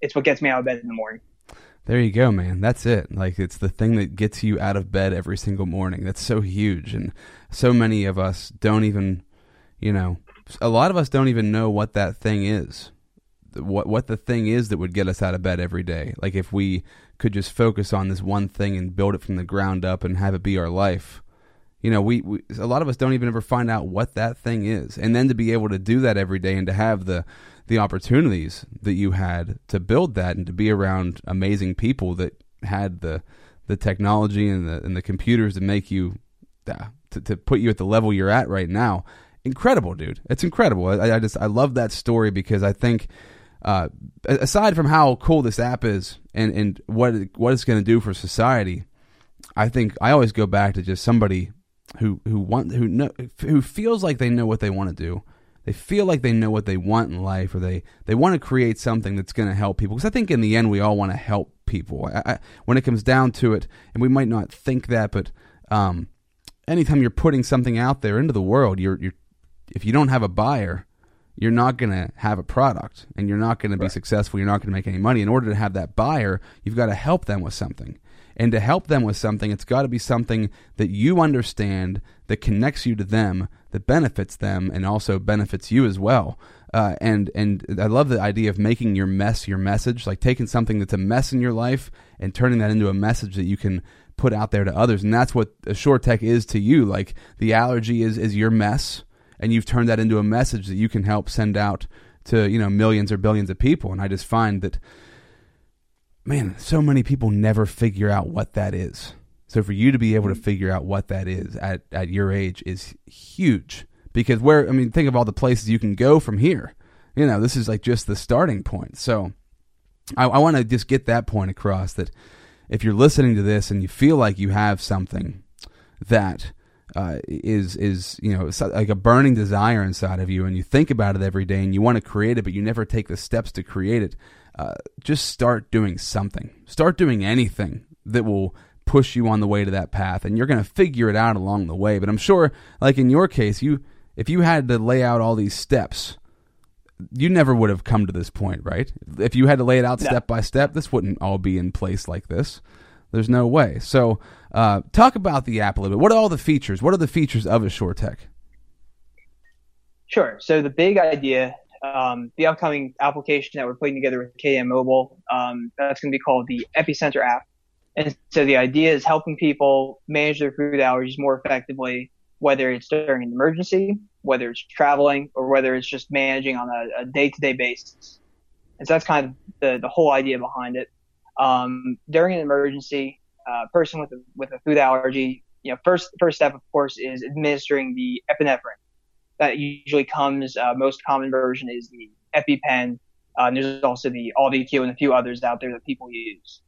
it's what gets me out of bed in the morning. There you go, man. That's it. Like it's the thing that gets you out of bed every single morning. That's so huge and so many of us don't even, you know, a lot of us don't even know what that thing is. What what the thing is that would get us out of bed every day. Like if we could just focus on this one thing and build it from the ground up and have it be our life. You know, we, we a lot of us don't even ever find out what that thing is. And then to be able to do that every day and to have the the opportunities that you had to build that and to be around amazing people that had the the technology and the and the computers to make you uh, to, to put you at the level you're at right now incredible dude it's incredible I, I just i love that story because i think uh, aside from how cool this app is and and what what it's going to do for society i think i always go back to just somebody who who want who know who feels like they know what they want to do they feel like they know what they want in life or they, they want to create something that's going to help people because i think in the end we all want to help people I, I, when it comes down to it and we might not think that but um, anytime you're putting something out there into the world, you're you're if you don't have a buyer, you're not going to have a product and you're not going to be successful. You're not going to make any money. In order to have that buyer, you've got to help them with something. And to help them with something, it's got to be something that you understand, that connects you to them, that benefits them, and also benefits you as well. Uh, and and I love the idea of making your mess your message, like taking something that's a mess in your life and turning that into a message that you can put out there to others. And that's what a short SureTech is to you. Like the allergy is is your mess and you've turned that into a message that you can help send out to you know millions or billions of people and i just find that man so many people never figure out what that is. So for you to be able to figure out what that is at, at your age is huge. Because where i mean think of all the places you can go from here. You know this is like just the starting point. So i, I want to just get that point across that if you're listening to this and you feel like you have something that uh, is is you know like a burning desire inside of you, and you think about it every day, and you want to create it, but you never take the steps to create it. Uh, just start doing something. Start doing anything that will push you on the way to that path, and you're going to figure it out along the way. But I'm sure, like in your case, you if you had to lay out all these steps, you never would have come to this point, right? If you had to lay it out no. step by step, this wouldn't all be in place like this. There's no way. So, uh, talk about the app a little bit. What are all the features? What are the features of AssureTech? Sure. So the big idea, um, the upcoming application that we're putting together with KDAN Mobile, um, that's going to be called the Epicenter app. And so the idea is helping people manage their food allergies more effectively, whether it's during an emergency, whether it's traveling, or whether it's just managing on a, a day-to-day basis. And so that's kind of the, the whole idea behind it. Um, during an emergency, uh, person with a, with a food allergy, you know, first first step, of course, is administering the epinephrine. That usually comes. Uh, most common version is the EpiPen. Uh, and there's also the Auvi-Q and a few others out there that people use.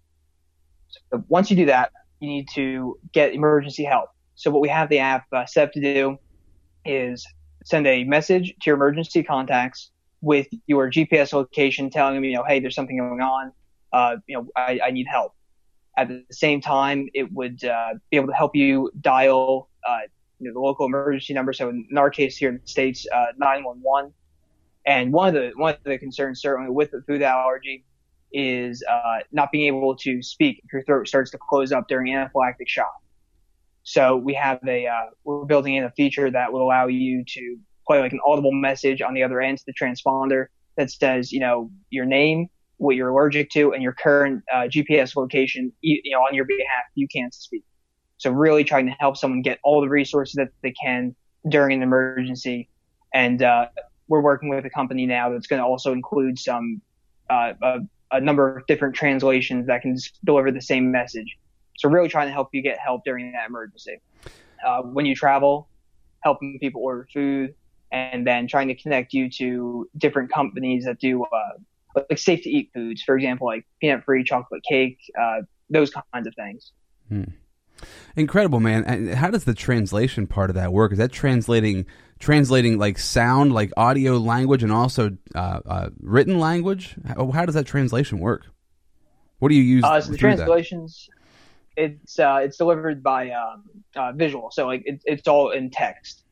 So once you do that, you need to get emergency help. So what we have the app uh, set up to do is send a message to your emergency contacts with your GPS location, telling them, you know, hey, there's something going on uh, you know, I, I, need help. At the same time, it would uh, be able to help you dial uh, know, the local emergency number. So in our case here in the states, uh, 911. And one of the one of the concerns certainly with the food allergy is uh, not being able to speak if your throat starts to close up during anaphylactic shock. So we have a uh, we're building in a feature that will allow you to play like an audible message on the other end to the transponder that says, you know, your name, what you're allergic to, and your current uh, GPS location, you know, on your behalf, you can't speak. So really trying to help someone get all the resources that they can during an emergency. And uh, we're working with a company now that's going to also include some uh, a, a, number of different translations that can deliver the same message. So really trying to help you get help during that emergency. Uh, when you travel, helping people order food, and then trying to connect you to different companies that do uh, like safe to eat foods, for example, like peanut free chocolate cake, uh, those kinds of things. Hmm. Incredible, man. And how does the translation part of that work? Is that translating translating like sound, like audio language, and also uh, uh, written language? How, how, does that translation work? What do you use? Uh, so the translations, that? it's uh, it's delivered by um, uh, visual, so like it, it's all in text,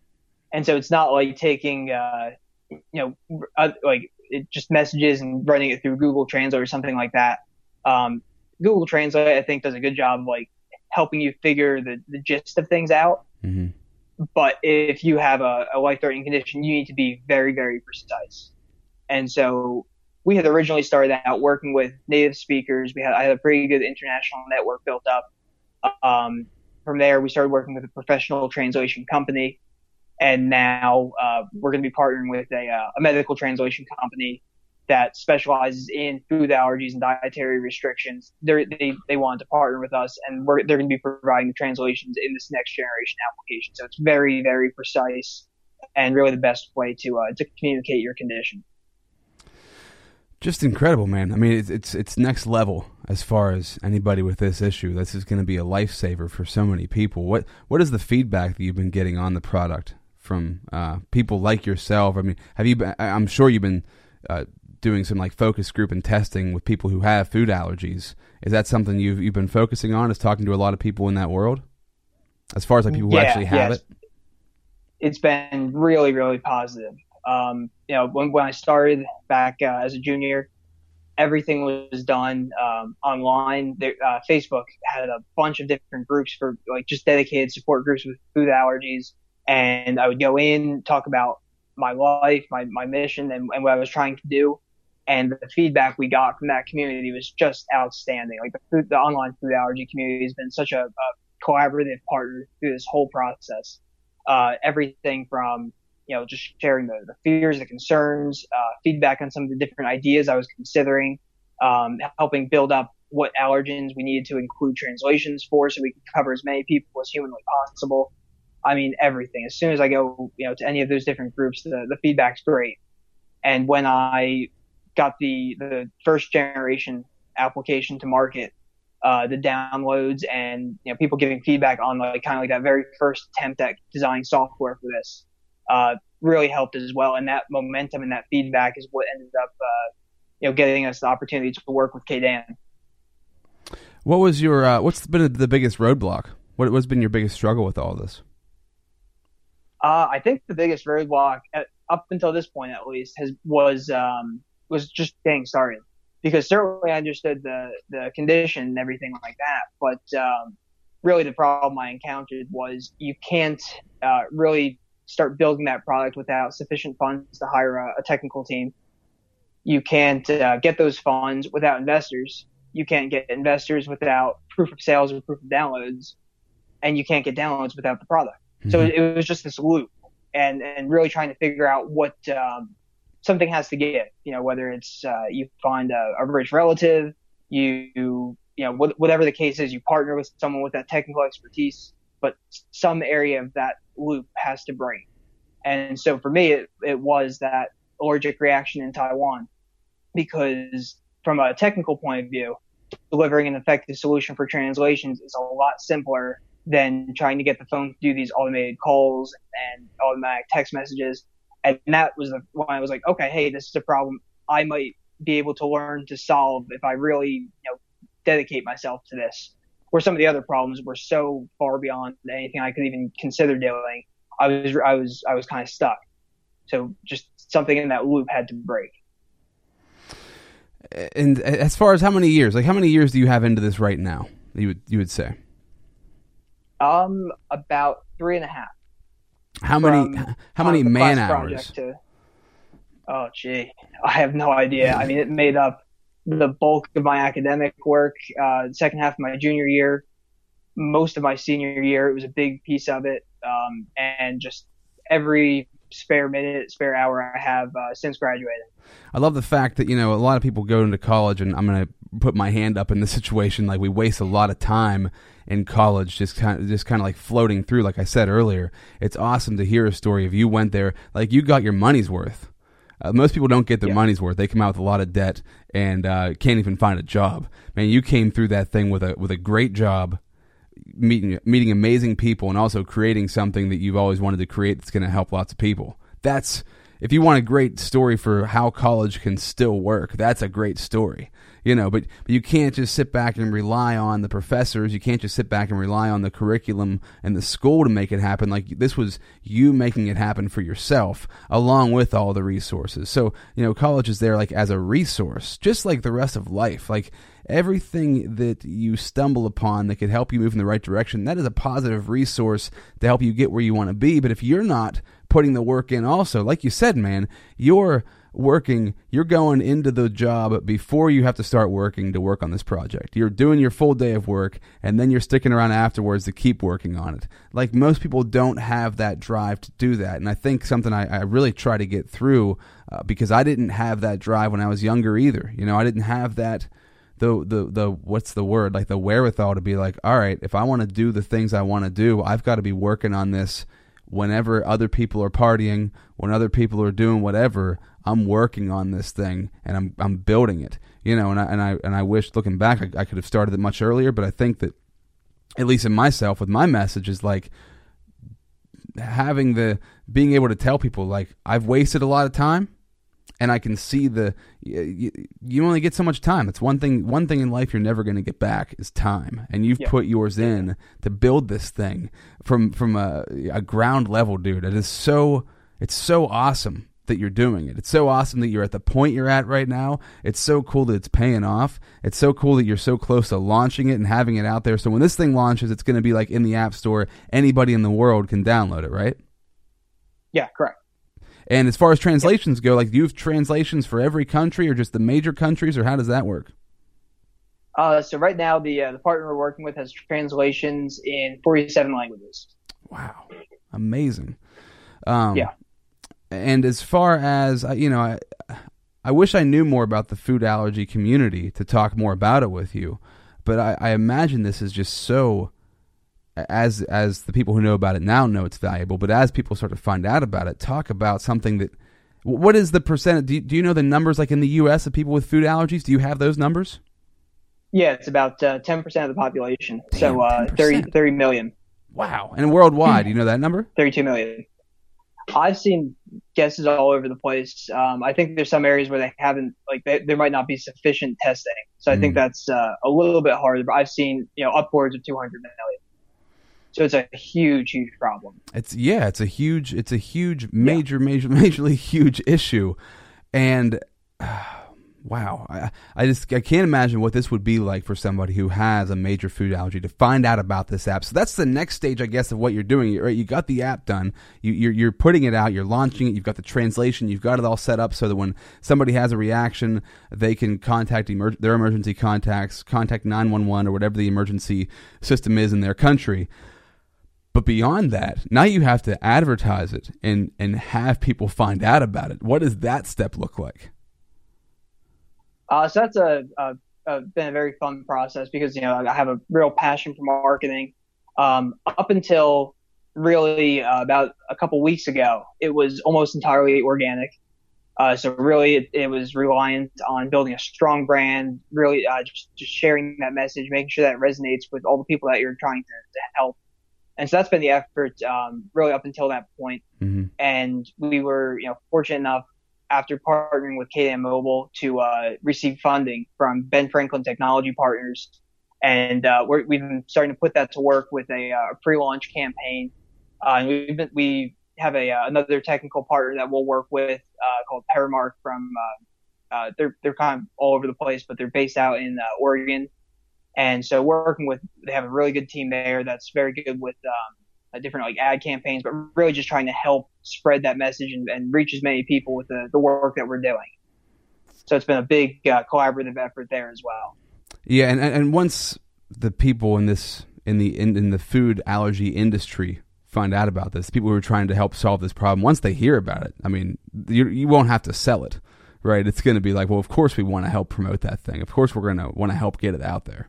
and so it's not like taking uh, you know like it just messages and running it through Google Translate or something like that. Um, Google Translate, I think, does a good job of like helping you figure the, the gist of things out. Mm-hmm. But if you have a, a life threatening condition, you need to be very, very precise. And so we had originally started out working with native speakers. We had I had a pretty good international network built up. Um, from there, we started working with a professional translation company and now uh, we're going to be partnering with a, uh, a, medical translation company that specializes in food allergies and dietary restrictions. They're, they they wanted to partner with us, and we're, they're going to be providing the translations in this next generation application. So it's very very precise and really the best way to uh, to communicate your condition. Just incredible, man. I mean, it's, it's it's next level as far as anybody with this issue. This is going to be a lifesaver for so many people. What what is the feedback that you've been getting on the product? from uh, people like yourself? I mean, have you? Been, I'm sure you've been uh, doing some like focus group and testing with people who have food allergies. Is that something you've you've been focusing on? Is talking to a lot of people in that world? as far as like people who Yeah, actually have yes. it? it's been really, really positive. Um, you know, when, when I started back uh, as a junior, everything was done um, online. There, uh, Facebook had a bunch of different groups for like just dedicated support groups with food allergies, and I would go in talk about my life, my my mission, and, and what I was trying to do. And the feedback we got from that community was just outstanding. Like the food, the online food allergy community has been such a, a collaborative partner through this whole process uh, everything from you know just sharing the, the fears, the concerns, uh, feedback on some of the different ideas I was considering, um, helping build up what allergens we needed to include translations for, so we could cover as many people as humanly possible. I mean everything. As soon as I go you know to any of those different groups, the the feedback's great. And when I got the the first generation application to market, uh, the downloads and you know people giving feedback on like kind of like that very first attempt at designing software for this uh, really helped as well. And that momentum and that feedback is what ended up uh, you know getting us the opportunity to work with KDAN. What was your uh, what's been the biggest roadblock? What what's been your biggest struggle with all this? Uh, I think the biggest roadblock at, up until this point, at least, has was um, was just getting started. Because certainly I understood the the condition and everything like that, but um, really the problem I encountered was you can't uh, really start building that product without sufficient funds to hire a, a technical team. You can't uh, get those funds without investors. You can't get investors without proof of sales or proof of downloads, and you can't get downloads without the product. So it, it was just this loop, and and really trying to figure out what um, something has to give. You know, whether it's uh, you find a, a rich relative, you you know wh- whatever the case is, you partner with someone with that technical expertise, but some area of that loop has to break. And so for me, it, it was that allergic reaction in Taiwan, because from a technical point of view, delivering an effective solution for translations is a lot simpler than trying to get the phone to do these automated calls and automatic text messages. And that was the one I was like, okay, hey, this is a problem I might be able to learn to solve if I really, you know, dedicate myself to this. Where some of the other problems were so far beyond anything I could even consider doing, I was I was I was kind of stuck. So just something in that loop had to break. And as far as how many years, like how many years do you have into this right now? You would you would say Um, about three and a half. How many how many man hours? To, oh, gee, I have no idea. I mean, it made up the bulk of my academic work. Uh, second half of my junior year, most of my senior year, it was a big piece of it. Um, and just every spare minute, spare hour I have uh, since graduating. I love the fact that you know a lot of people go into college, and I'm going to put my hand up in this situation. Like we waste a lot of time in college, just kind of just kind of like floating through. Like I said earlier, it's awesome to hear a story of you went there, like you got your money's worth. Uh, most people don't get their Yeah. money's worth. They come out with a lot of debt and uh, can't even find a job. Man, you came through that thing with a with a great job, meeting meeting amazing people, and also creating something that you've always wanted to create that's going to help lots of people. That's if you want a great story for how college can still work. That's a great story, you know. But but you can't just sit back and rely on the professors. You can't just sit back and rely on the curriculum and the school to make it happen. Like this was you making it happen for yourself, along with all the resources. So you know, college is there like as a resource, just like the rest of life. Like everything that you stumble upon that could help you move in the right direction, that is a positive resource to help you get where you want to be. But if you're not putting the work in also, like you said, man, you're working, you're going into the job before you have to start working to work on this project. You're doing your full day of work and then you're sticking around afterwards to keep working on it. Like most people don't have that drive to do that. And I think something I, I really try to get through uh, because I didn't have that drive when I was younger either. You know, I didn't have that the the the what's the word like the wherewithal to be like all right if i want to do the things i want to do i've got to be working on this whenever other people are partying when other people are doing whatever i'm working on this thing and i'm i'm building it you know and i and i and i wish looking back i, I could have started it much earlier but i think that at least in myself with my message is like having the being able to tell people like i've wasted a lot of time and I can see the you, you only get so much time. It's one thing one thing in life you're never going to get back is time, and you've Yeah. put yours in to build this thing from from a, a ground level, dude. It is so it's so awesome that you're doing it. It's so awesome that you're at the point you're at right now. It's so cool that it's paying off. It's so cool that you're so close to launching it and having it out there. So when this thing launches, it's going to be like in the App Store. Anybody in the world can download it, right? Yeah, correct. And as far as translations go, like do you have translations for every country or just the major countries, or how does that work? Uh, so right now, the uh, the partner we're working with has translations in 47 languages. Wow, amazing. Um, Yeah. And as far as uh, you know, I, I wish I knew more about the food allergy community to talk more about it with you, but I, I imagine this is just so. As as the people who know about it now know it's valuable, but as people start to find out about it, talk about something that. What is the percentage? Do you, do you know the numbers like in the U.S. of people with food allergies? Do you have those numbers? Yeah, it's about uh, 10% of the population. Damn, so uh, 30, 30 million, Wow. And worldwide, do you know that number? 32 million. I've seen guesses all over the place. Um, I think there's some areas where they haven't, like, they, there might not be sufficient testing. So I Mm. think that's uh, a little bit harder. But I've seen, you know, upwards of 200 million. So it's a huge, huge problem. It's yeah, it's a huge, it's a huge, major, major, majorly huge issue, and wow, I, I just I can't imagine what this would be like for somebody who has a major food allergy to find out about this app. So that's the next stage, I guess, of what you're doing. Right, you got the app done, you, you're you're putting it out, you're launching it, you've got the translation, you've got it all set up so that when somebody has a reaction, they can contact emer- their emergency contacts, contact nine one one or whatever the emergency system is in their country. But beyond that, now you have to advertise it and and have people find out about it. What does that step look like? Uh, so that's a, a, a been a very fun process because you know I have a real passion for marketing. Um, up until really uh, about a couple weeks ago, it was almost entirely organic. Uh, so really, it, it was reliant on building a strong brand, really uh, just, just sharing that message, making sure that resonates with all the people that you're trying to, to help. And so that's been the effort um, really up until that point hmm and we were you know fortunate enough after partnering with KDAN Mobile to uh, receive funding from Ben Franklin Technology Partners, and uh, we're, we've been starting to put that to work with a, uh, pre-launch campaign. Uh, and we've been, we have a uh, another technical partner that we'll work with uh, called Paramark from uh, uh, they're they're kind of all over the place, but they're based out in uh, Oregon. And so working with they have a really good team there that's very good with um, uh, different like ad campaigns, but really just trying to help spread that message and, and reach as many people with the, the work that we're doing. So it's been a big uh, collaborative effort there as well. Yeah, and, and once the people in this in the in, in the food allergy industry find out about this, people who are trying to help solve this problem, once they hear about it, I mean, you you won't have to sell it, right? It's going to be like, well, of course we want to help promote that thing. Of course we're going to want to help get it out there.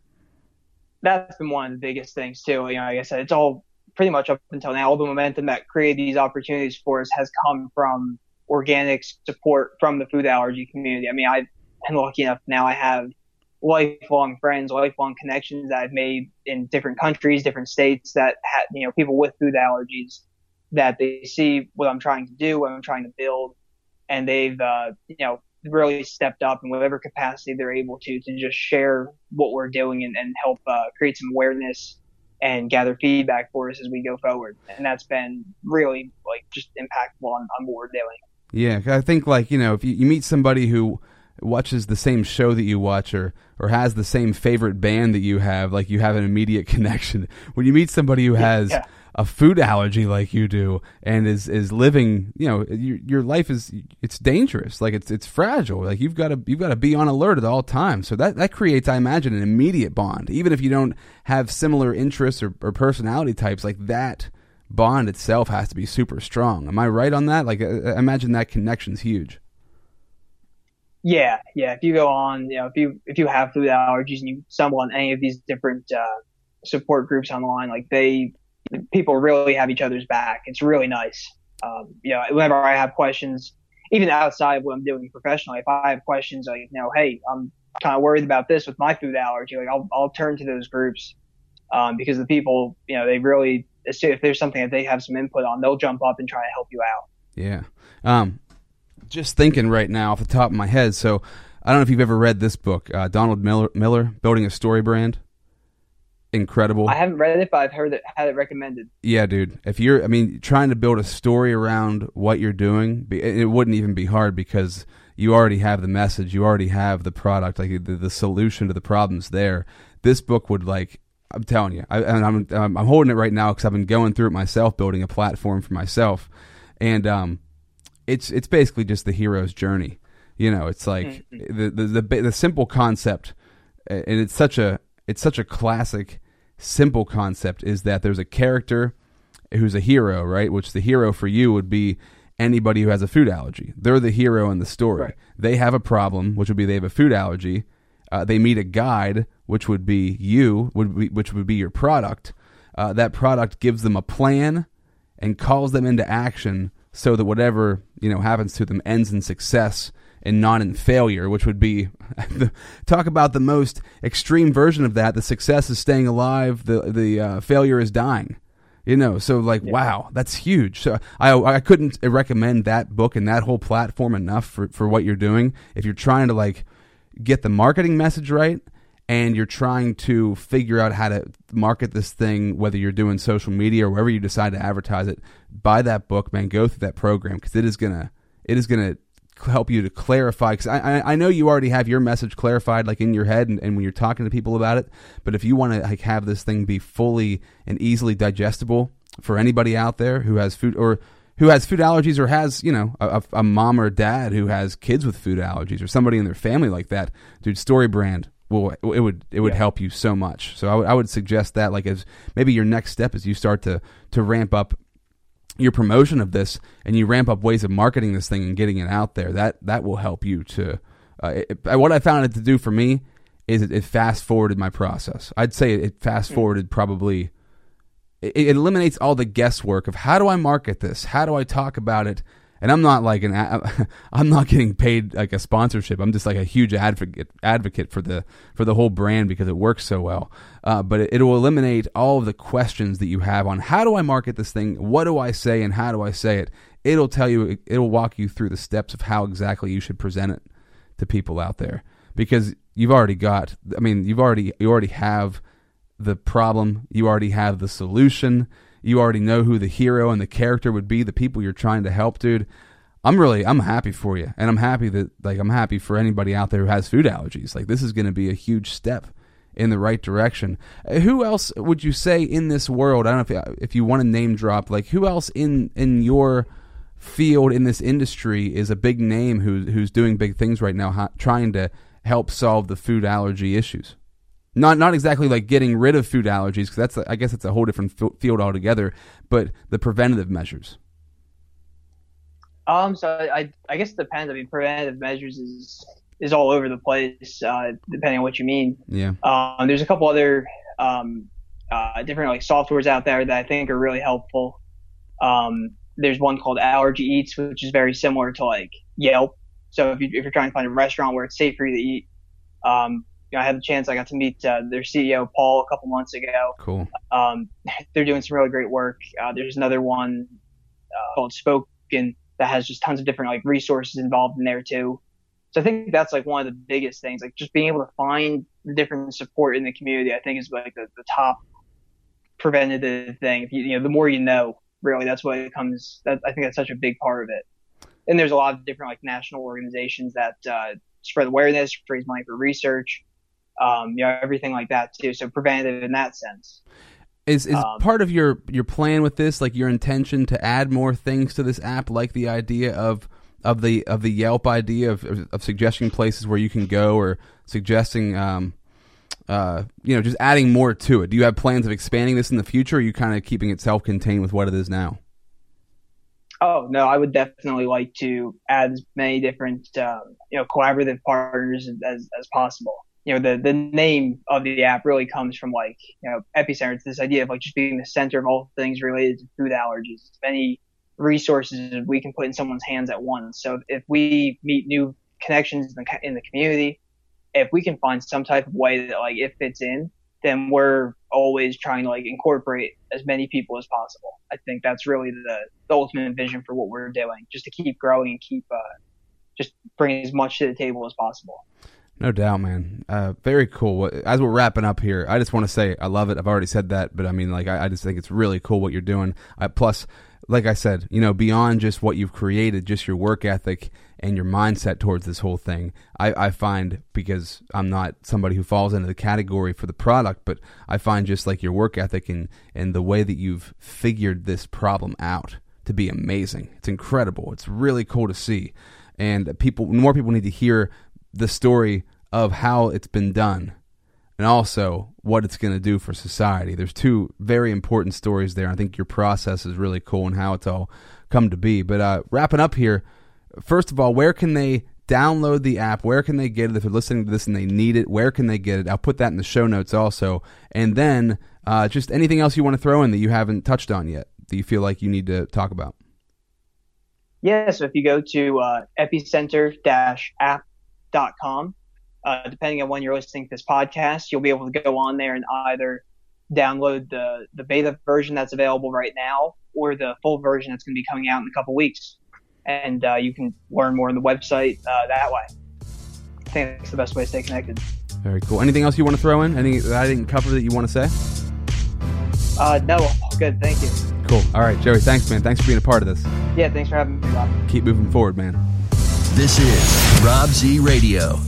That's been one of the biggest things too. You know, like I said, it's all pretty much up until now. All the momentum that created these opportunities for us has come from organic support from the food allergy community. I mean, I've been lucky enough now. I have lifelong friends, lifelong connections that I've made in different countries, different states that had, you know, people with food allergies that they see what I'm trying to do, what I'm trying to build, and they've, uh, you know, really stepped up in whatever capacity they're able to to just share what we're doing and, and help uh, create some awareness and gather feedback for us as we go forward. And that's been really like just impactful on, on what we're doing. Yeah, I think like you know if you, you meet somebody who watches the same show that you watch or or has the same favorite band that you have, like you have an immediate connection. When you meet somebody who has Yeah. A food allergy like you do and is is living, you know, your your life is it's dangerous, like it's it's fragile. Like you've got to you've got to be on alert at all times. So that that creates, I imagine, an immediate bond, even if you don't have similar interests or, or personality types. Like that bond itself has to be super strong. Am I right on that? Like, imagine that connection's huge. Yeah, yeah. If you go on, you know, if you if you have food allergies and you stumble on any of these different uh, support groups online, like they people really have each other's back. It's really nice. Um, you know, whenever I have questions, even outside of what I'm doing professionally, if I have questions like, you know, hey, I'm kind of worried about this with my food allergy, like I'll I'll turn to those groups um, because the people, you know, they really if there's something that they have some input on, they'll jump up and try to help you out. Yeah. Um, just thinking right now off the top of my head. So I don't know if you've ever read this book, uh, Donald Miller, Miller, Building a Story Brand. Incredible. I haven't read it, but I've heard it had it recommended. Yeah, dude. If you're, I mean, trying to build a story around what you're doing, it wouldn't even be hard because you already have the message, you already have the product, like the, the solution to the problems there. This book would like I'm telling you, I, and I'm, I'm, I'm holding it right now because I've been going through it myself, building a platform for myself, and um, it's it's basically just the hero's journey. You know, it's like mm-hmm. the, the the the simple concept, and it's such a it's such a classic, simple concept is that there's a character who's a hero, right? Which the hero for you would be anybody who has a food allergy. They're the hero in the story. Right. They have a problem, which would be they have a food allergy. Uh, they meet a guide, which would be you, would be, which would be your product. Uh, that product gives them a plan and calls them into action so that whatever you know happens to them ends in success and not in failure, which would be talk about the most extreme version of that. The success is staying alive. The the uh, failure is dying. You know, so like, yeah. wow, that's huge. So I I couldn't recommend that book and that whole platform enough for for what you're doing. If you're trying to like get the marketing message right and you're trying to figure out how to market this thing, whether you're doing social media or wherever you decide to advertise it, buy that book, man. Go through that program because it is gonna it is gonna help you to clarify because I, I, I know you already have your message clarified like in your head and, and when you're talking to people about it but if you want to like have this thing be fully and easily digestible for anybody out there who has food or who has food allergies or has you know a, a mom or dad who has kids with food allergies or somebody in their family like that dude story brand will it would it would yeah. help you so much so I, w- I would suggest that like as maybe your next step is you start to to ramp up your promotion of this and you ramp up ways of marketing this thing and getting it out there, that that will help you to. Uh, it, what I found it to do for me is it, it fast forwarded my process. I'd say it, fast hmm. forwarded probably. It, it eliminates all the guesswork of how do I market this, how do I talk about it, and I'm not like an I'm not getting paid like a sponsorship. I'm just like a huge advocate advocate for the for the whole brand because it works so well. Uh, but it, will eliminate all of the questions that you have on how do I market this thing, what do I say, and how do I say it. It'll tell you. It'll walk you through the steps of how exactly you should present it to people out there because you've already got. I mean, you've already you already have the problem. You already have the solution you already know who the hero and the character would be, the people you're trying to help, dude. I'm really I'm happy for you, and I'm happy that like I'm happy for anybody out there who has food allergies. Like this is going to be a huge step in the right direction. Uh, who else would you say in this world? I don't know if you, if you want to name drop. Like who else in in your field in this industry is a big name who who's doing big things right now, trying to help solve the food allergy issues. Not not exactly like getting rid of food allergies because that's I guess that's a whole different field altogether. But the preventative measures. Um. So I I guess it depends. I mean, preventative measures is is all over the place, uh, depending on what you mean. Yeah. Um. There's a couple other um uh, different like softwares out there that I think are really helpful. Um. There's one called Allergy Eats, which is very similar to like Yelp. So if, you, if you're trying to find a restaurant where it's safe for you to eat, um, you know, I had the chance. I got to meet uh, their CEO Paul a couple months ago. Cool. Um, they're doing some really great work. Uh, there's another one uh, called Spokin that has just tons of different like resources involved in there too. So I think that's like one of the biggest things, like just being able to find different support in the community. I think is like the, the top preventative thing. If you, you know, the more you know, really, that's what it comes. That I think that's such a big part of it. And there's a lot of different like national organizations that uh, spread awareness, raise money for research um, you know, everything like that too. So preventative in that sense. Is is um, part of your your plan with this, like your intention to add more things to this app, like the idea of of the of the Yelp idea of of suggesting places where you can go or suggesting um, uh, you know, just adding more to it. Do you have plans of expanding this in the future? Or are you kind of keeping it self contained with what it is now? Oh no, I would definitely like to add as many different um, you know collaborative partners as as possible you know, the, the name of the app really comes from like, you know, epicenter. It's this idea of like just being the center of all things related to food allergies. As many resources we can put in someone's hands at once. So if we meet new connections in the, in the community, if we can find some type of way that like it fits in, then we're always trying to like incorporate as many people as possible. I think that's really the, the ultimate vision for what we're doing, just to keep growing and keep uh, just bring as much to the table as possible. No doubt, man. Uh, very cool. As we're wrapping up here, I just want to say I love it. I've already said that, but I mean, like, I, I just think it's really cool what you're doing. I, plus, like I said, you know, beyond just what you've created, just your work ethic and your mindset towards this whole thing, I, I find because I'm not somebody who falls into the category for the product, but I find just like your work ethic and, and the way that you've figured this problem out to be amazing. It's incredible. It's really cool to see. And people, more people need to hear the story of how it's been done and also what it's going to do for society. There's two very important stories there. I think your process is really cool and how it's all come to be. But uh, wrapping up here, first of all, where can they download the app? Where can they get it if they're listening to this and they need it? Where can they get it? I'll put that in the show notes also. And then uh, just anything else you want to throw in that you haven't touched on yet that you feel like you need to talk about. Yeah, so if you go to uh, epicenter-app com. Uh, depending on when you're listening to this podcast, you'll be able to go on there and either download the, the beta version that's available right now or the full version that's going to be coming out in a couple weeks. And uh, you can learn more on the website uh, that way. I think that's the best way to stay connected. Very cool. Anything else you want to throw in? Anything that I didn't cover that you want to say? Uh, no, good. Thank you. Cool. All right, Joey. Thanks, man. Thanks for being a part of this. Yeah, thanks for having me, Rob. Keep moving forward, man. This is Rob Z Radio.